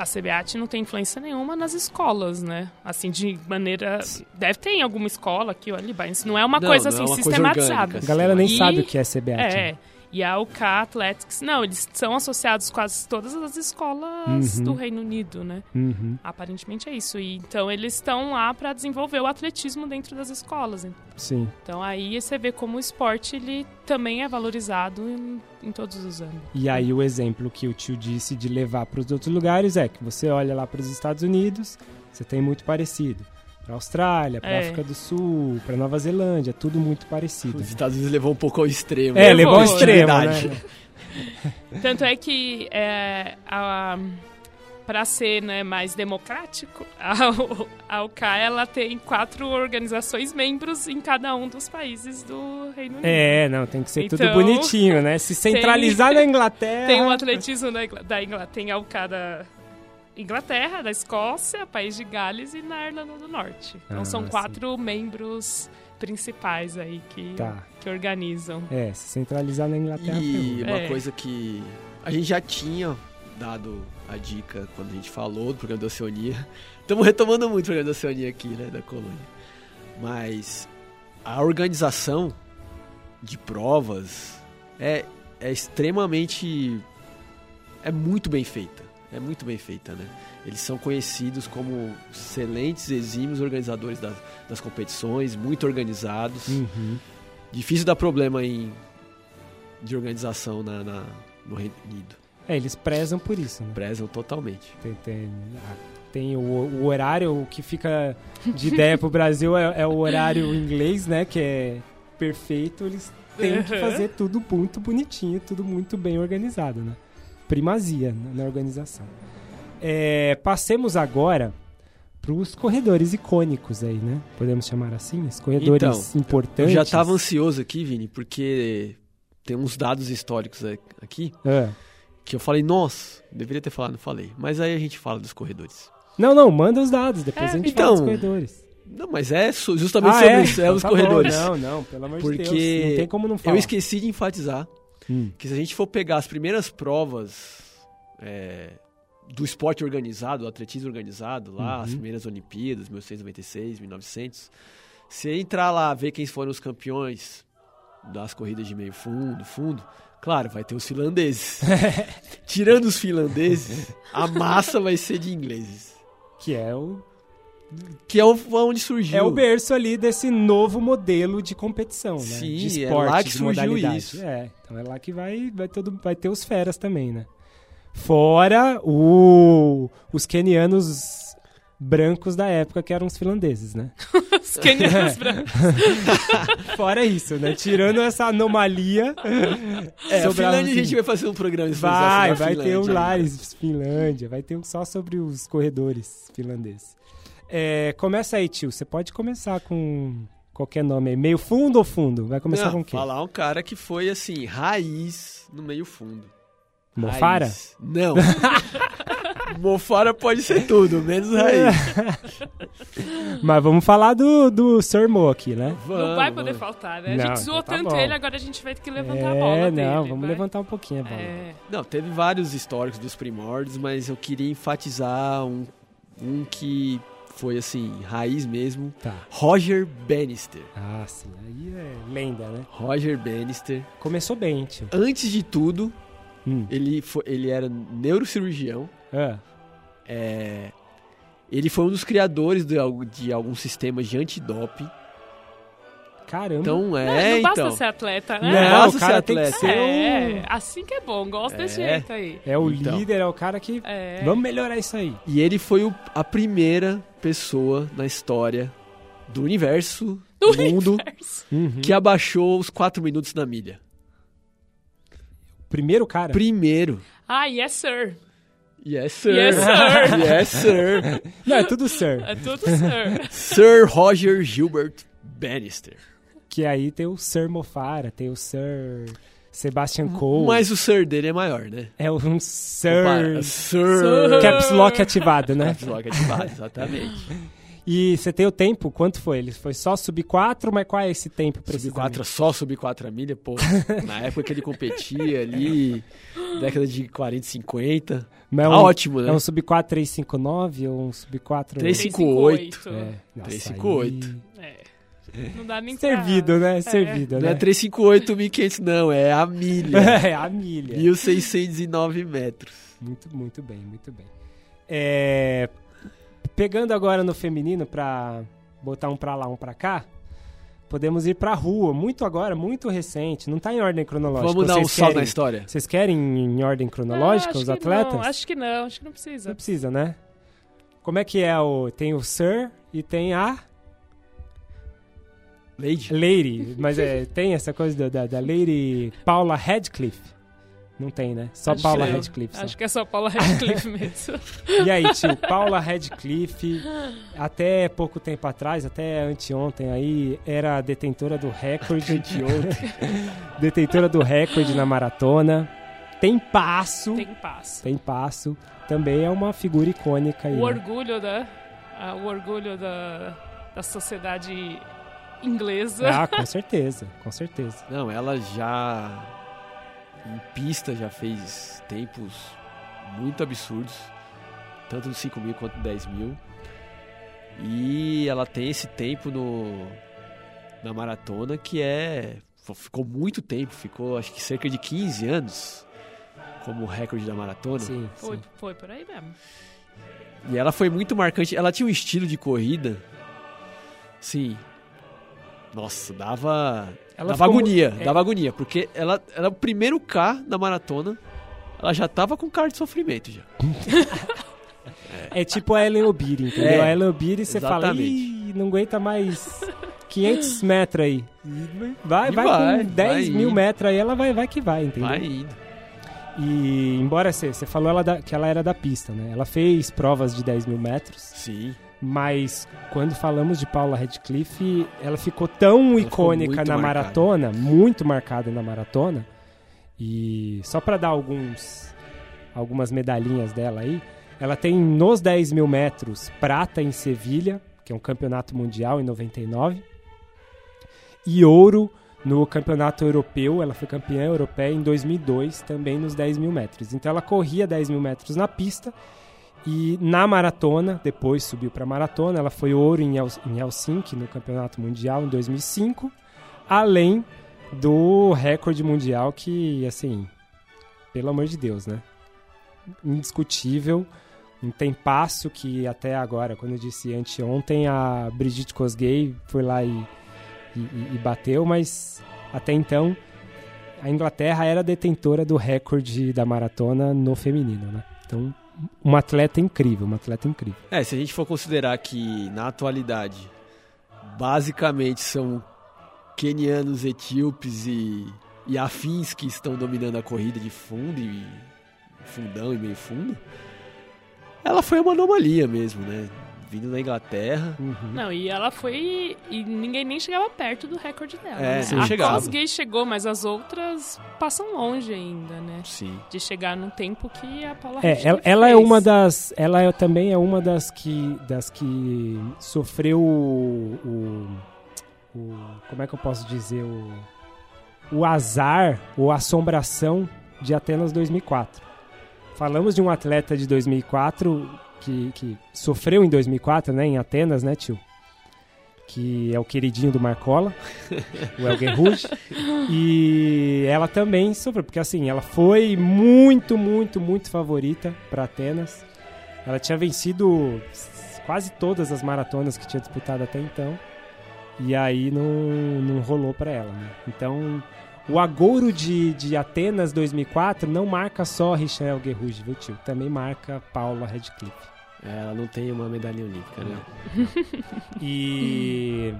A CBAT não tem influência nenhuma nas escolas, né? Assim, de maneira. Deve ter em alguma escola aqui ou ali, mas não é uma Não, coisa não é assim uma coisa sistematizada. orgânica, A galera nem E- sabe o que é CBAT. É. E a UK Athletics, não, eles são associados quase todas as escolas Uhum. do Reino Unido, né? Uhum, Aparentemente é isso. E, então eles estão lá para desenvolver o atletismo dentro das escolas. sim. Então aí você vê como o esporte ele também é valorizado em, em todos os âmbitos. E aí o exemplo que o tio disse de levar para os outros lugares é que você olha lá para os Estados Unidos, você tem muito parecido. Para Austrália, para É. África do Sul, para Nova Zelândia, tudo muito parecido. Os Estados Unidos levou um pouco ao extremo. É, né? levou ao Levou. extremo, né? Tanto é que é, a, para ser né, mais democrático, a, a UK ela tem quatro organizações membros em cada um dos países do Reino Unido. É, não, tem que ser tudo Então, bonitinho, né? Se centralizar na Inglaterra. Tem o atletismo da, da Inglaterra, tem a UK da Inglaterra, da Escócia, País de Gales e na Irlanda do Norte. Então Ah, são sim. quatro membros principais aí que, Tá. que organizam. É, se centralizar na Inglaterra. E uma É. coisa que a gente já tinha dado a dica quando a gente falou do programa da Oceania. Estamos retomando muito o programa da Oceania aqui, né, da colônia. Mas a organização de provas é, é extremamente. é muito bem feita. É muito bem feita, né? Eles são conhecidos como excelentes, exímios organizadores das, das competições, muito organizados. Uhum. Difícil dar problema em de organização na, na- no Reino Unido. É, eles prezam por isso. Né? Prezam totalmente. Tem, tem, ah, tem o, o horário, o que fica de ideia pro Brasil é, é o horário inglês, né? Que é perfeito. Eles têm que Uhum. fazer tudo muito bonitinho, tudo muito bem organizado, né? Primazia na, organização. É, passemos agora pros corredores icônicos aí, né? Podemos chamar assim? Os corredores Então, importantes. Eu já estava ansioso aqui, Vini, porque tem uns dados históricos aqui Ah. que eu falei, nossa, deveria ter falado, não falei. Mas aí a gente fala dos corredores. Não, não, manda os dados, depois É, a gente então, fala dos corredores. Não, mas é justamente Ah, sobre é? isso, é Então os tá bom. corredores. Não, não, pelo amor de Porque Deus. Não tem como não falar. Eu esqueci de enfatizar Hum. que se a gente for pegar as primeiras provas é, do esporte organizado, do atletismo organizado, lá, as Uhum. primeiras Olimpíadas, 1896, 1900, se entrar lá, ver quem foram os campeões das corridas de meio fundo, fundo, claro, vai ter os finlandeses. Tirando os finlandeses, a massa vai ser de ingleses. Que é o, Que é o- onde surgiu. é o berço ali desse novo modelo de competição, né? Sim, de é esporte, lá que surgiu isso. É, então é lá que vai, vai, todo, vai ter os feras também, né? Fora o, os quenianos brancos da época, que eram os finlandeses, né? Os quenianos brancos. Fora isso, né? Tirando essa anomalia. É, a sobre a- Finlândia a gente vai fazer um programa Vai, vai ter um Finlândia. Lares Finlândia, vai ter um só sobre os corredores finlandeses. É, começa aí, tio. Você pode começar com qualquer nome aí. Meio fundo ou fundo? Vai começar Não, com o quê? falar um cara que foi assim, raiz no meio fundo. Mofara? Raiz. Não. Mofara pode ser tudo, menos raiz. Mas vamos falar do, do Sir Mo aqui, né? não vai Vamos, poder vamos. faltar, né? Não, a gente zoou então tá tanto bom. ele, agora a gente vai ter que levantar a é, bola não, dele. vamos vai. levantar um pouquinho a bola. É. Não, teve vários históricos dos primórdios, mas eu queria enfatizar um, um que foi assim, raiz mesmo. Tá. Roger Bannister. Ah, sim. Aí é lenda, né? Roger Bannister. Começou bem, tio. Antes de tudo, Hum. ele, foi, ele era neurocirurgião. Ah, É, ele foi um dos criadores de, de alguns sistemas de antidoping. Caramba. Então, Não, é, não basta então. ser atleta, né? Não, basta o cara ser tem que atleta. ser É, um... assim que é bom, gosto desse É. jeito aí. É o Então. líder, é o cara que... É. Vamos melhorar isso aí. E ele foi o- a primeira pessoa na história do universo, Do do mundo, Uhum. que abaixou os 4 minutos na milha. Primeiro cara. Primeiro. Ah, yes, sir. Yes, sir. Yes, sir. yes, sir. Não, é tudo Sir. É tudo sir. Sir Roger Gilbert Bannister. Que aí tem o Sir Mofara, tem o Sir Sebastian Coe. Mas o Sir dele é maior, né? É um Opa, Sir... Sir. Caps Lock ativado, né? Caps Lock ativado, exatamente. E você tem o tempo? Quanto foi? Ele foi só sub 4, mas qual é esse tempo Sub precisamente? 4, só sub 4 a milha, pô. Na época que ele competia ali, década de 40, 50. Mas é Tá um, ótimo, né? É um sub 4 359 ou um sub 4... 358. É, nossa, 358. aí- É. Não dá nem pra- Servido, né? Servido, Não né? é 358, 1500, não, é a milha. é a milha. 1609 metros. Muito, muito bem, muito bem. É, Pegando agora no feminino pra botar um pra lá, um pra cá, podemos ir pra rua. Muito agora, muito recente. Não tá em ordem cronológica. Vamos dar um salto querem- na história. Vocês querem em ordem cronológica acho os atletas? Não, acho que não, acho que não precisa. Não precisa, né? Como é que é o... Tem o Sir e tem a Lady? Lady. Mas é, tem essa coisa da, da, Lady Paula Radcliffe? Não tem, né? Só Acho Paula não. Radcliffe. só. Acho que é só Paula Radcliffe mesmo. E aí, tio, Paula Radcliffe, até pouco tempo atrás, até anteontem aí, era detentora do recorde. Anteontem. detentora do recorde na maratona. Tem passo. Tem passo. Tem passo. Também é uma figura icônica aí. O né? orgulho da, ah, o orgulho da, da sociedade inglesa. Ah, com certeza, com certeza. Não, ela já em pista já fez tempos muito absurdos, tanto no 5 mil quanto no 10 mil. E ela tem esse tempo no, na maratona que é. Ficou muito tempo, ficou acho que cerca de 15 anos como recorde da maratona. Sim, Foi, sim. foi por aí mesmo. E ela foi muito marcante. Ela tinha um estilo de corrida. Sim. Nossa, dava. Ela dava ficou agonia. é. Dava agonia. Porque ela era o primeiro K da maratona. Ela já tava com cara de sofrimento já. É tipo a Ellen Obiri, entendeu? É, a Ellen Obiri, você fala. Ih, não aguenta mais 500 metros aí. Vai, vai, vai, com 10 vai mil indo. metros aí, ela vai, vai que vai, entendeu? Vai indo. E embora você, você falou ela da- que ela era da pista, né? Ela fez provas de 10 mil metros, Sim. Mas quando falamos de Paula Radcliffe, ela ficou tão ficou icônica muito na marcada. maratona, muito marcada na maratona. E só para dar alguns, algumas medalhinhas dela aí, ela tem nos 10 mil metros prata em Sevilha, que é um campeonato mundial em 99, e ouro no campeonato europeu. Ela foi campeã europeia em 2002, também nos 10 mil metros. Então ela corria 10 mil metros na pista e na maratona, depois subiu para maratona. Ela foi ouro em, em Helsinki no campeonato mundial em 2005, além do recorde mundial que, assim, pelo amor de Deus, né? Indiscutível. Um tempasso que até agora, quando eu disse anteontem, a Brigitte Kosgei foi lá e, e, e bateu, mas até então a Inglaterra era detentora do recorde da maratona no feminino, né? Então, uma atleta incrível, uma atleta incrível. É, se a gente for considerar que na atualidade basicamente são quenianos, etíopes e, e afins que estão dominando a corrida de fundo e fundão e meio fundo, ela foi uma anomalia mesmo, né? Vindo da Inglaterra. Não, e ela foi. E ninguém nem chegava perto do recorde dela. É, né? sim, a chegava. Cosgay chegou, mas as outras passam longe ainda, né? Sim. De chegar num tempo que a Paula É, ela, ela é uma das, ela é, também é uma das que, das que sofreu o, o, o- como é que eu posso dizer o, o azar ou assombração de Atenas 2004. Falamos de um atleta de 2004 que, que sofreu em 2004, né, em Atenas, né, tio? Que é o queridinho do Marcola, o Elgen Rouge. E ela também sofreu, porque assim, ela foi muito, muito, muito favorita para Atenas. Ela tinha vencido quase todas as maratonas que tinha disputado até então. E aí não, não rolou para ela, né? Então, o agouro de, de Atenas 2004 não marca só Richel Guerruji, viu, tio? Também marca Paula Radcliffe. Ela não tem uma medalha olímpica, né? E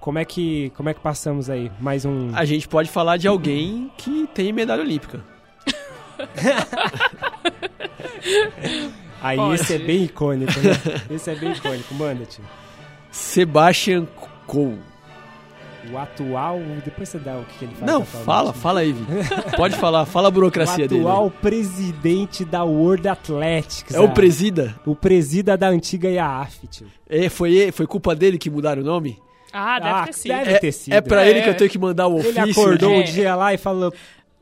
como é que como é que passamos aí? Mais um A gente pode falar de alguém que tem medalha olímpica. Aí Pode. esse é bem icônico, né? Esse é bem icônico, manda, tio. Sebastian Coe. O atual, depois você dá o que ele faz. Não, fala, fala aí, Vitor. Pode falar, fala a O burocracia dele. atual presidente da World Athletics. É o presida? O presida da antiga IAAF, tio. É, foi, foi culpa dele que mudaram o nome? Ah, deve Ah, ter sido. deve É, ter sido. é pra É. ele que eu tenho que mandar o Ele ofício. acordou um É. dia lá e falou: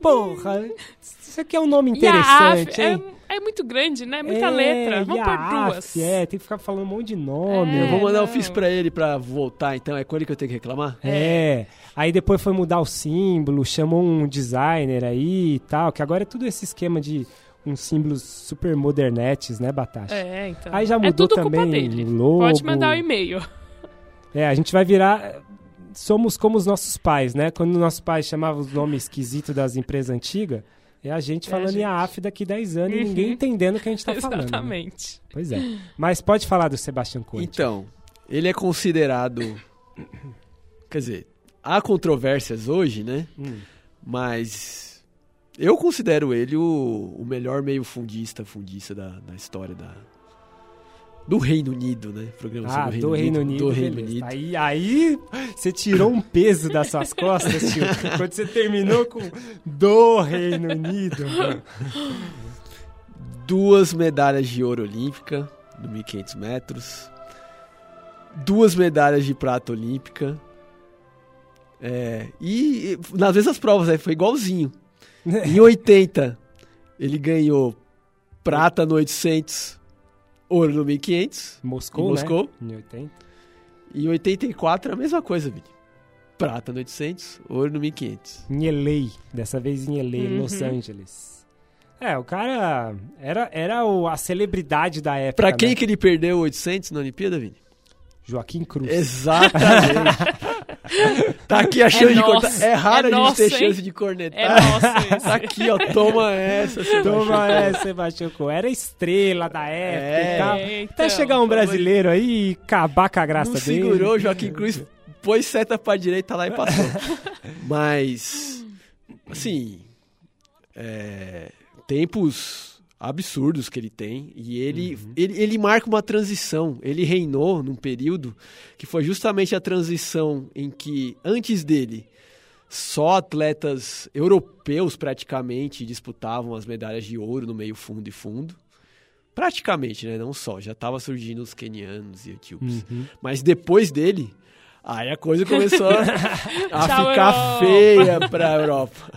Porra, isso aqui é um nome interessante, hein? é, é muito grande, né? Muita É, letra. Vamos por duas. É, tem que ficar falando um monte de nome. Eu É, vou mandar o não. ofício pra ele pra voltar, então. É com ele que eu tenho que reclamar? É. Aí depois foi mudar o símbolo, chamou um designer aí e tal, que agora é tudo esse esquema de uns símbolos super modernetes, né, Batata? É, então. Aí já é mudou culpa também dele. o logo. Pode mandar o e-mail. É, a gente vai virar. Somos como os nossos pais, né? Quando nossos pais chamavam os nomes esquisitos das empresas antigas, é a gente É a falando em gente. AF daqui 10 anos e Uhum. ninguém entendendo o que a gente tá falando. né? Exatamente. Pois é. Mas pode falar do Sebastian Coe. Então, ele é considerado. Quer dizer, há controvérsias hoje, né? Hum. Mas eu considero ele o, o melhor meio fundista, fundista da, da história da, do Reino Unido, né? Programa Ah, sobre do Reino Unido. Do Reino. Unido. Aí, aí você tirou um peso das suas costas, tio. Quando você terminou com do Reino Unido. Duas medalhas de ouro olímpica no 1.500 metros. Duas medalhas de prata olímpica. É, e, e nas vezes as provas aí foi igualzinho. Em 80, ele ganhou prata no 800, ouro no 1500. Moscou, Em Moscou. né? Em 80. E em 84 a mesma coisa, Vini. Prata no 800, ouro no 1500. Em LA. Dessa vez em LA, Uhum. Los Angeles. É, o cara era, era o- a celebridade da época. Pra quem né? que ele perdeu 800 na Olimpíada, Vini? Joaquim Cruz. Exatamente. tá aqui a chance de nosso, cortar. É raro é a gente nosso, ter hein? chance de cornetar. É esse. Tá aqui, ó. Toma essa, Sebastião. Toma essa, Sebastião. Era estrela da época É. e tal. É, Até então, chegar um brasileiro aí e acabar com a graça Não dele. segurou, o Joaquim Cruz pôs seta pra direita lá e passou. Mas, assim, é, tempos absurdos que ele tem e ele, ele, ele marca uma transição. Ele reinou num período que foi justamente a transição em que, antes dele, só atletas europeus praticamente disputavam as medalhas de ouro no meio fundo e fundo. Praticamente, né? Não só. Já tava surgindo os quenianos e etíopes. Uhum. Mas depois dele, aí a coisa começou a, a Tchau, ficar Europa. feia pra Europa.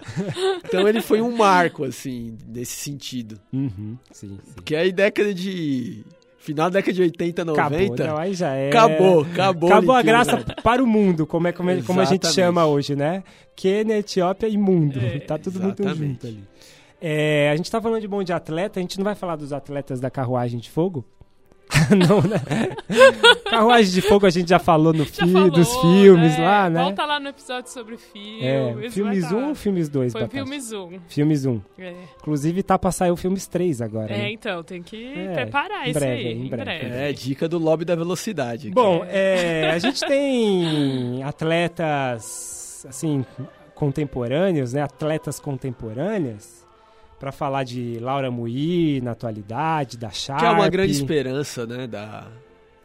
Então ele foi um marco, assim, nesse sentido. Uhum, sim, sim. Porque aí década de... Final da década de 80, 90... Acabou, não, aí já é. Acabou, acabou. Acabou a graça para o mundo, como, é, como, é- como a gente chama hoje, né? Quênia, Etiópia e mundo. É, tá tudo muito exatamente. junto ali. É, a gente tá falando de bom de atleta, a gente não vai falar dos atletas da carruagem de fogo? não, né? carruagem de fogo a gente já falou no Já fi, falou, dos filmes né? lá, né? Volta lá no episódio sobre filmes. É, filmes tá 1 lá. ou filmes 2, Foi filmes 1. Filmes 1. É. Inclusive tá pra sair o filmes 3 agora. É, né? então, tem que É, preparar em isso breve, aí. em Em breve. breve. É, dica do lobby da velocidade. aqui. Bom, é, a gente tem atletas, assim, contemporâneos, né? Atletas contemporâneas, para falar de Laura Mui na atualidade, da Sharp. que é uma grande esperança, né, da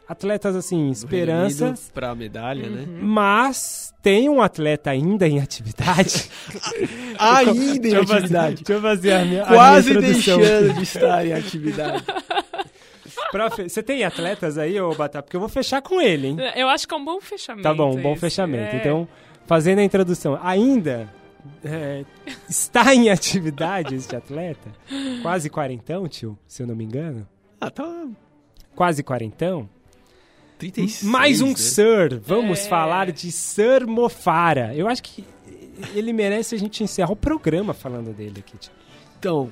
Atletas, assim, esperanças. Unido pra medalha, né? Uhum. Mas tem um atleta ainda em atividade. Ainda em Deixa eu fazer- atividade. Deixa eu fazer a minha, a Quase minha introdução deixando de estar em atividade. Você tem atletas aí, ô Batata? Porque eu vou fechar com ele, hein? Eu acho que é um bom fechamento. Tá bom, um bom esse. fechamento. É. Então, fazendo a introdução, ainda é, está em atividade este atleta? Quase quarentão, tio, se eu não me engano. Ah, tá Quase quarentão. 36, Mais um né? Sir. Vamos É. falar de Sir Mofara. Eu acho que ele merece a gente encerrar o programa falando dele aqui, tio. Então,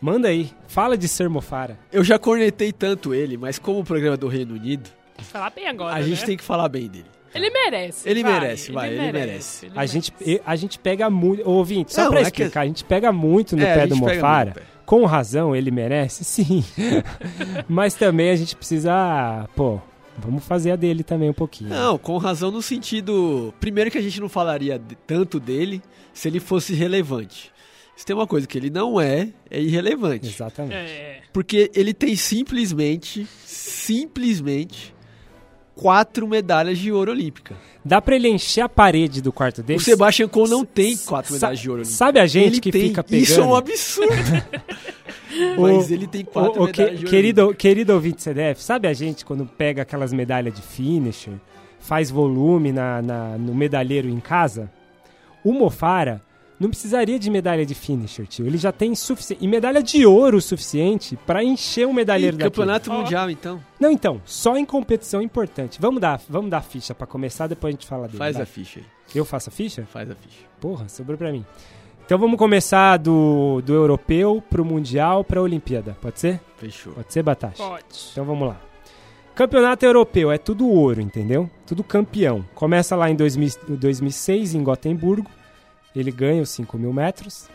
Manda aí, fala de Sir Mofara. eu já cornetei tanto ele, mas como o programa é do Reino Unido, Falar bem agora, a gente né? tem que falar bem dele. Ele merece. Ele vai, merece, vai, ele merece. ele A gente, merece. a gente pega muito. Ô, Ouvinte, só Não, pra é que- explicar, a gente pega muito no É, pé do Mofara. Com razão, ele merece, sim. Mas também a gente precisa, pô, vamos fazer a dele também um pouquinho. Não, com razão no sentido. Primeiro que a gente não falaria de- tanto dele se ele fosse relevante. Se tem uma coisa que ele não é, é irrelevante. Exatamente. É. Porque ele tem simplesmente, simplesmente, quatro medalhas de ouro olímpica. Dá pra ele encher a parede do quarto dele? O Sebastian Coe não tem quatro Sa- medalhas de ouro olímpica. Sabe a gente ele que tem. fica pegando? Isso é um absurdo. Mas ele tem quatro Ô, ô, que- medalhas de ouro querido, querido ouvinte CDF, sabe a gente quando pega aquelas medalhas de finisher, faz volume na, na- no medalheiro em casa? O Mofara não precisaria de medalha de finisher, tio. Ele já tem suficiente. E medalha de ouro suficiente pra encher um medalheiro daquele. campeonato mundial, então. Não, então, só em competição importante. Vamos dar, vamos dar ficha pra começar, depois a gente fala dele. Faz vai. a ficha aí. Eu faço a ficha? Faz a ficha. Porra, sobrou pra mim. Então vamos começar do, do europeu pro mundial pra Olimpíada. Pode ser? Fechou. Pode ser, Batata? Pode. Então vamos lá. Campeonato europeu é tudo ouro, entendeu? Tudo campeão. Começa lá em 2000 2006 em Gotemburgo. Ele ganha os 5 mil metros.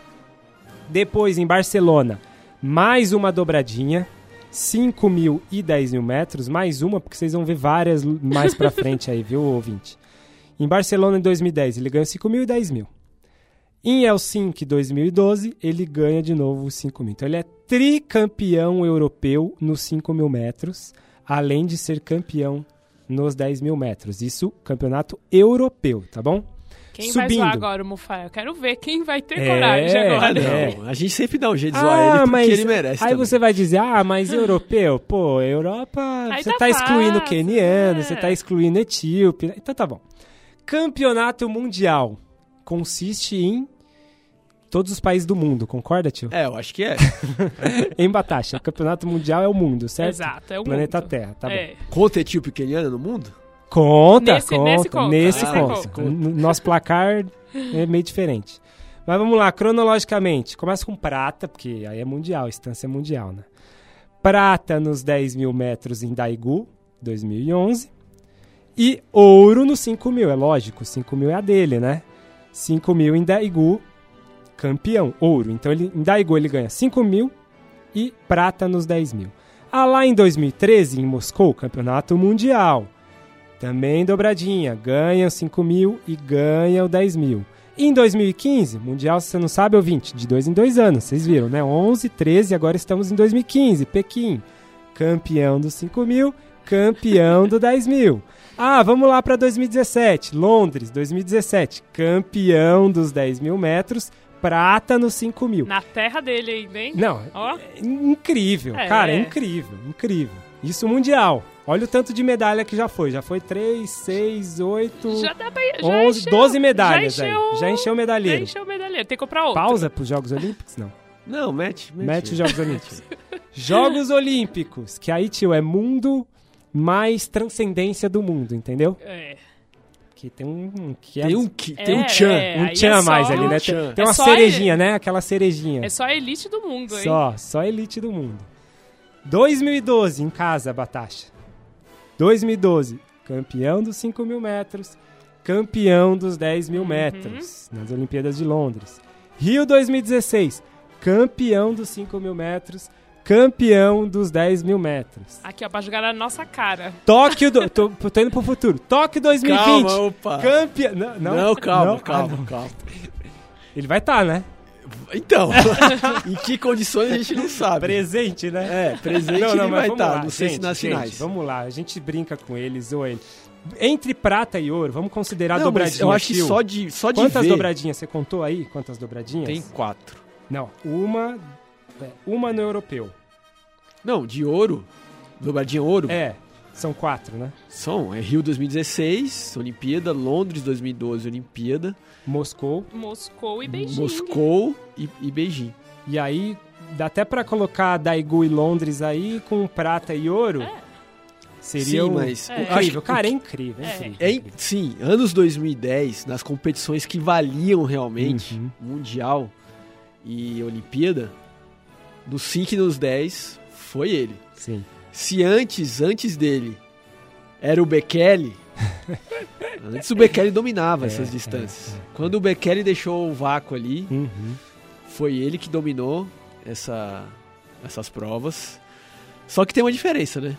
Depois em Barcelona, mais uma dobradinha. 5 mil e 10 mil metros. Mais uma, porque vocês vão ver várias mais pra frente aí, viu, ouvinte? Em Barcelona em 2010 ele ganha 5 mil e 10 mil. Em Helsinki 2012 ele ganha de novo os 5 mil. Então ele é tricampeão europeu nos 5 mil metros, além de ser campeão nos 10 mil metros. Isso, campeonato europeu, tá bom? Quem vai Subindo. zoar agora o Mufá? Eu quero ver quem vai ter É, coragem Ah, agora. É. não. A gente sempre dá um jeito de zoar ele porque mas ele merece. aí também. você vai dizer, ah, mas europeu, pô, Europa, Aí você tá tá, excluindo queniano, é. você tá excluindo etíope, então tá bom. Campeonato mundial consiste em todos os países do mundo, concorda, tio? É, eu acho que é. em Batasha, o campeonato mundial é o mundo, certo? Exato, é o Planeta mundo. Terra, tá bom. é. Conta etíope queniano no mundo? Conta, Nesse- conta. nesse conta, Nesse nesse conta. conta. Nosso placar é meio diferente. Mas vamos lá, cronologicamente. Começa com prata, porque aí é mundial, instância é mundial, né? Prata nos 10 mil metros em Daegu, 2011. E ouro nos 5 mil, é lógico, 5 mil é a dele, né? 5 mil em Daegu, campeão, ouro. Então ele, em Daegu ele ganha 5 mil e prata nos 10 mil. Ah, lá em 2013, em Moscou, campeonato mundial. Também dobradinha, ganha os 5 mil e ganha o 10 mil. Em 2015, mundial, se você não sabe, ouvinte, de dois em dois anos, vocês viram, né? 11, 13, agora estamos em 2015, Pequim. Campeão dos 5 mil, campeão do 10 mil. Ah, vamos lá para 2017, Londres, 2017, campeão dos 10 mil metros, prata nos 5 mil. Na terra dele ainda, hein? Não, Ó. é incrível, É. cara, é incrível, incrível. Isso mundial. Olha o tanto de medalha que já foi. Já foi 3, 6, 8, Já dá pra já 11, encheu, 12 medalhas já aí. encheu, Já encheu o Já medalheiro. encheu o medalheiro. Tem que comprar outro. Pausa pros Jogos Olímpicos? Não. Não, mete. Mete, Mete os Jogos Olímpicos. Jogos Olímpicos, que aí, tio, é mundo mais transcendência do mundo, entendeu? É. Que tem um... Que Tem é, um, ki- tem um É, tchan. é. um aí tchan é a mais ali, né? tchan. Tem, tem É uma só cerejinha, né? Aquela cerejinha. É só a elite do mundo, hein? Só, só a elite do mundo. 2012, em casa, Batasha. 2012, campeão dos 5 mil metros, campeão dos 10 mil Uhum. metros, nas Olimpíadas de Londres. Rio 2016, campeão dos 5 mil metros, campeão dos 10 mil metros. Aqui, ó, pra jogar na nossa cara. Tóquio, do, tô, tô indo pro futuro. Tóquio 2020, Calma, opa. campeão... Não, Não, não, calma, não. Ah, calma, não. calma. Ele vai estar, né? Então, em que condições a gente não sabe. Presente, né? É, presente Não, não, ele mas vai estar, lá, não sei se nas gente, finais. Vamos lá, a gente brinca com eles, ou ele. Entre prata e ouro, vamos considerar Não, dobradinha. eu acho que só de, só de Quantas ver dobradinhas? Você contou aí? Quantas dobradinhas? tem quatro. Não, uma. é, uma no europeu. Não, de ouro, dobradinha ouro, É, são quatro, né? são é Rio 2016, Olimpíada, Londres 2012, Olimpíada, Moscou. Moscou e Beijing. Moscou e, e Beijing. E aí, dá até pra colocar Daegu e Londres aí com prata e ouro. É. Seria Sim, um- mas É. incrível. Cara, é incrível, é É. incrível. é sim, anos 2010, nas competições que valiam realmente, Uhum. Mundial e Olimpíada, nos 5 e nos 10, foi ele. Sim. Se antes, antes dele, era o Bekele, antes o Bekele dominava É, essas é, distâncias. é, é. Quando o Bekele deixou o vácuo ali, Uhum. foi ele que dominou essa, essas provas. Só que tem uma diferença, né?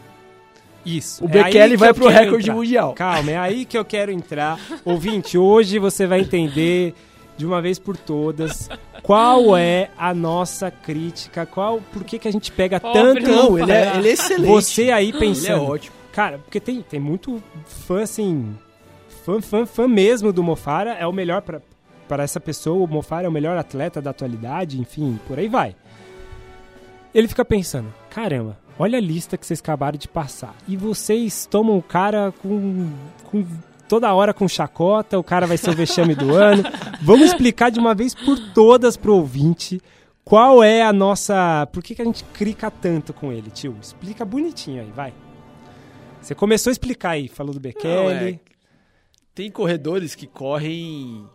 Isso. O é Bekele vai pro recorde entrar. mundial. Calma, é aí que eu quero entrar. Ouvinte, hoje você vai entender de uma vez por todas qual é a nossa crítica, qual, por que, que a gente pega Pobre tanto Não, ele é, para. ele é excelente. você aí ele é pensando. ótimo. Cara, porque tem, tem muito fã assim, fã, fã, fã mesmo do Mofara, é o melhor pra para essa pessoa, o Mofara é o melhor atleta da atualidade, enfim, por aí vai. Ele fica pensando, caramba, olha a lista que vocês acabaram de passar. E vocês tomam o cara com, com toda hora com chacota, o cara vai ser o vexame do ano. Vamos explicar de uma vez por todas pro ouvinte qual é a nossa. Por que, que a gente clica tanto com ele, tio? Explica bonitinho aí, vai. Você começou a explicar aí, falou do Bekele. é Tem corredores que correm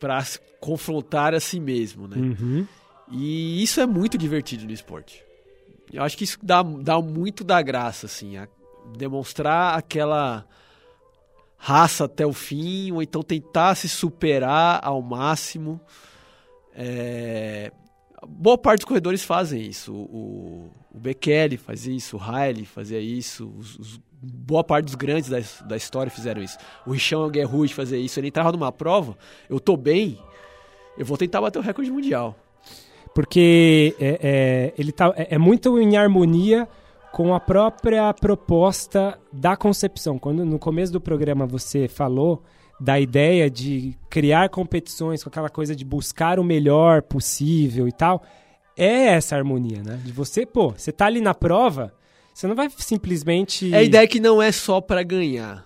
pra se confrontar a si mesmo, né? Uhum. E isso é muito divertido no esporte. Eu acho que isso dá, dá muito da graça, assim, a demonstrar aquela raça até o fim, ou então tentar se superar ao máximo. É, Boa parte dos corredores fazem isso. O, o Bekele faz isso, o Haile fazia isso, os- os- boa parte dos grandes da, da história fizeram isso. O Richão Guerrude fazia isso. Ele entrava numa prova, eu tô bem, eu vou tentar bater o recorde mundial. Porque é, é, ele tá, é, é muito em harmonia com a própria proposta da concepção. Quando no começo do programa você falou da ideia de criar competições com aquela coisa de buscar o melhor possível e tal, é essa harmonia, né? De você, pô, você tá ali na prova, você não vai simplesmente. É a ideia que não é só pra ganhar.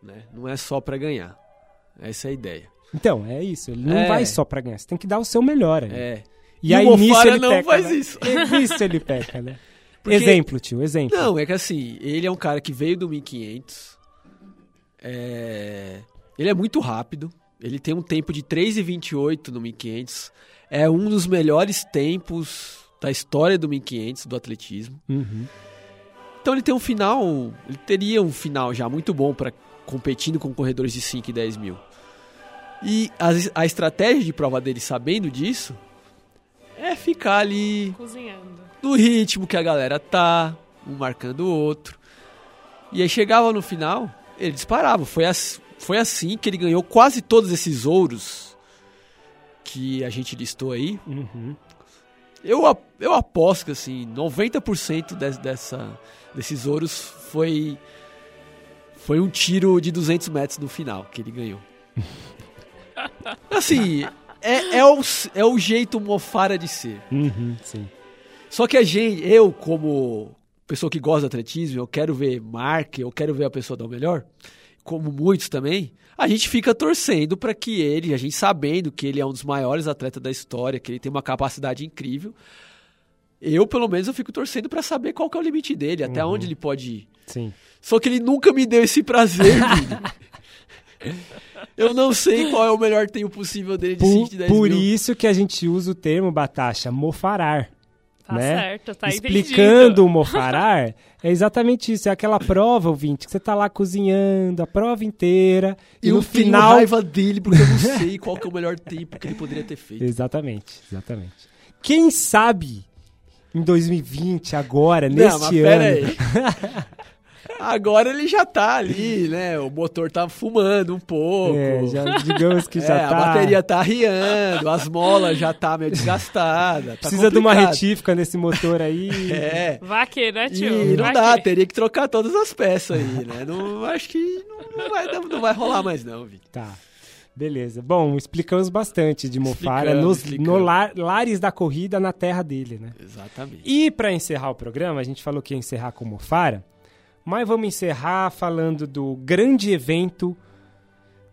Né? Não é só pra ganhar. Essa é a ideia. Então, é isso. Ele não É. vai só pra ganhar. Você tem que dar o seu melhor ali. É. E, E aí o nisso ele não peca, faz né? isso. E nisso ele peca, né? Porque- Exemplo, tio, exemplo. Não, é que assim, ele é um cara que veio do 1500. É... Ele é muito rápido. Ele tem um tempo de 3,28 no 1500. É um dos melhores tempos da história do 1500, do atletismo. Uhum. Então ele tem um final, ele teria um final já muito bom para competindo com corredores de 5 e 10 mil. E a, a estratégia de prova dele, sabendo disso, é ficar ali Cozinhando. No ritmo que a galera tá, um marcando o outro. E aí chegava no final, ele disparava. Foi, as, foi assim que ele ganhou quase todos esses ouros que a gente listou aí. Uhum. Eu, eu aposto que assim, 90% des- dessa, desses ouros foi foi um tiro de 200 metros no final que ele ganhou. Assim, é, é, o, é o jeito mofara de ser. Uhum, sim. Só que a gente, eu como pessoa que gosta de atletismo, eu quero ver marca, eu quero ver a pessoa dar o melhor, como muitos também, a gente fica torcendo para que ele, a gente sabendo que ele é um dos maiores atletas da história, que ele tem uma capacidade incrível, eu pelo menos eu fico torcendo para saber qual que é o limite dele, até onde ele pode ir. Sim. Só que ele nunca me deu esse prazer. Eu não sei qual é o melhor tempo possível dele de Por, 5 de 10 por mil. isso que a gente usa o termo, Batasha, mofarar. Tá né? certo, tá Explicando o entendido. mofarar, é exatamente isso. É aquela prova, ouvinte, que você tá lá cozinhando a prova inteira e eu no tenho final... raiva dele porque eu não sei qual que é o melhor tempo que ele poderia ter feito. Exatamente, exatamente. Quem sabe em 2020, agora, Não, neste mas ano... Agora ele já tá ali, né? O motor tá fumando um pouco. É, já, digamos que É, já a tá... bateria tá arriando, as molas já tá meio desgastada. tá Precisa de uma complicado. retífica nesse motor aí. É. Vaque, né, tio? E não Vaque. dá, teria que trocar todas as peças aí, né? Não, acho que não, vai, não, não vai rolar mais não, Vini. Tá. Beleza. Bom, explicamos bastante de Mofara Explicamos, nos explicamos. no lar- lares da corrida na terra dele, né? Exatamente. E para encerrar o programa, a gente falou que ia encerrar com Mofara, mas vamos encerrar falando do grande evento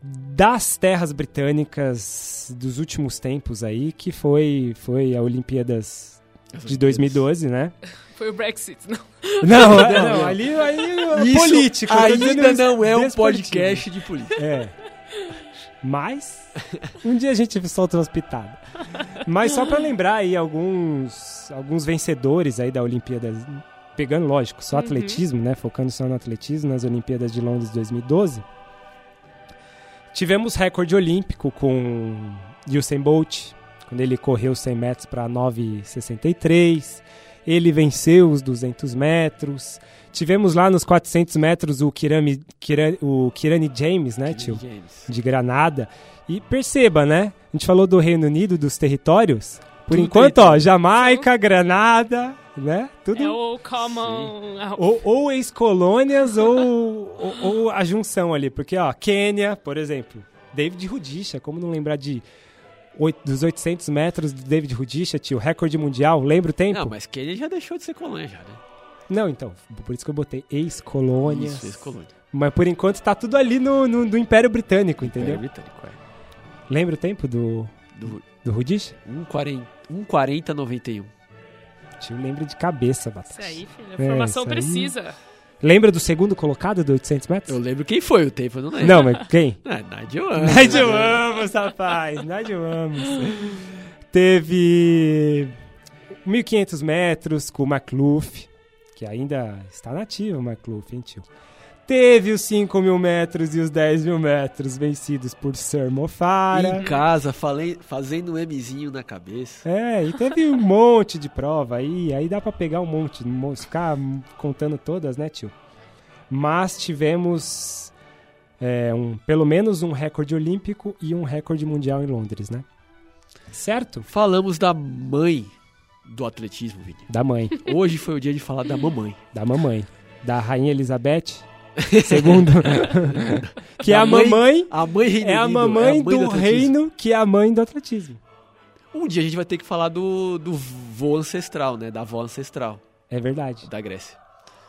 das terras britânicas dos últimos tempos aí, que foi, foi a Olimpíadas de 2012, né? Foi o Brexit, não. Não, não, ali, ali Isso político. eu tô ainda não é um podcast de política. É. Mas um dia a gente solta umas pitadas. Mas só pra lembrar aí alguns alguns vencedores aí da Olimpíada, pegando lógico, só atletismo, né, focando só no atletismo nas Olimpíadas de Londres 2012. Tivemos recorde olímpico com Usain Bolt, quando ele correu 100 metros para 9,63. Ele venceu os 200 metros. Tivemos lá nos 400 metros o Kirami, Kira- o Kirani James, né, tio? James. de Granada. E perceba, né? A gente falou do Reino Unido, dos territórios. Por Tudo enquanto, ó. Jamaica, Granada, né? Tudo. É o common... Ou, ou ex-colônias ou, ou, ou a junção ali. Porque, ó, Quênia, por exemplo. David Rudisha, como não lembrar de oito- dos 800 metros do David Rudisha, tio, recorde mundial, lembra o tempo? Não, mas Kenya já deixou de ser colônia já, né? Não, então, por isso que eu botei ex-colônias. Isso, ex-colônia. Mas por enquanto tá tudo ali no, no, no Império Britânico, entendeu? É, britânico, é. Lembra o tempo do, Do do Rudisha? 1,40 1,40 91. Tio lembra de cabeça, Batata. Isso aí, filho. É, Informação aí. precisa. Lembra do segundo colocado do 800 metros? Eu lembro quem foi o tempo, eu não lembro. Não, mas quem? Ah, Nigel Amos. Nigel Amos, rapaz. Nigel Amos. Teve 1.500 metros com o McLuff, que ainda está nativo o McLuff, hein, tio? Teve os 5 mil metros e os 10 mil metros vencidos por Sir Mofara. Em casa, falei, fazendo um Mzinho na cabeça. É, e teve um monte de prova aí, aí dá pra pegar um monte, um monte, ficar contando todas, né, tio? Mas tivemos é, um, pelo menos um recorde olímpico e um recorde mundial em Londres, né? Certo? Falamos da mãe do atletismo, Vini. Da mãe, Hoje foi o dia de falar da mamãe. da mamãe, da rainha Elizabeth segundo, que é a mãe- mamãe, A mãe Reino é a mamãe a mãe do atletismo. reino, que é a mãe do atletismo. Um dia a gente vai ter que falar do, do vô ancestral, né? Da avó ancestral É verdade. da Grécia.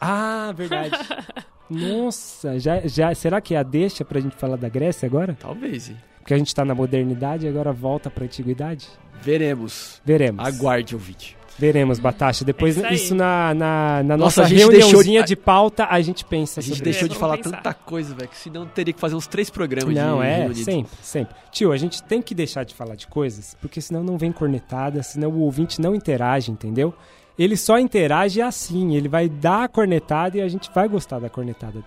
Ah, verdade. Nossa, já, já, será que é a deixa pra gente falar da Grécia agora? Talvez, hein? Porque a gente tá na modernidade e agora volta pra antiguidade? Veremos. Veremos. Aguarde, ouvinte. Veremos, Batasha. Depois, É isso isso na, na, na Nossa, nossa reuniãozinha deixou de- de pauta, a gente pensa A gente sobre deixou isso. de falar pensar. tanta coisa, velho, que senão teria que fazer uns três programas Não, de é, Unido. sempre, sempre. Tio, a gente tem que deixar de falar de coisas, porque senão não vem cornetada, senão o ouvinte não interage, entendeu? Ele só interage assim, ele vai dar a cornetada e a gente vai gostar da cornetada dele.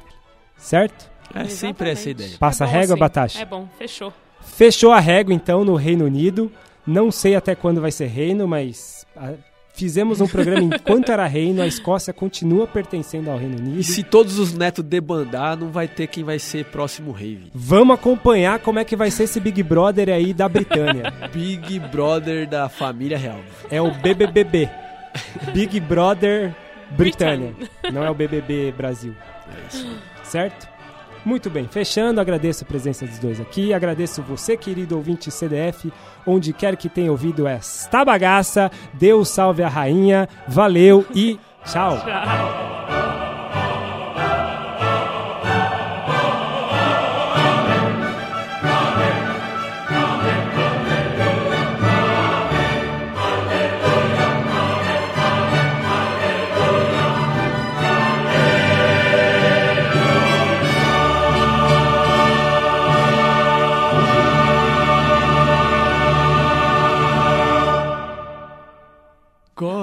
Certo? É sempre essa Exatamente. ideia. Passa É a régua, assim. Batasha? É bom, fechou. Fechou a régua, então, no Reino Unido. Não sei até quando vai ser reino, mas fizemos um programa enquanto era reino. A Escócia continua pertencendo ao Reino Unido. E se todos os netos debandar, não vai ter quem vai ser próximo rei. Vamos acompanhar como é que vai ser esse Big Brother aí da Britânia. Big Brother da família real. É o BBBB. Big Brother Britânia. Não é o BBB Brasil. É isso. Certo? Muito bem, fechando, agradeço a presença dos dois aqui, agradeço você, querido ouvinte CDF, onde quer que tenha ouvido esta bagaça, Deus salve a rainha, valeu e tchau.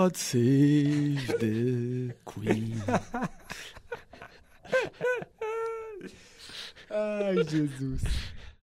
God save the Queen. Ai, Jesus.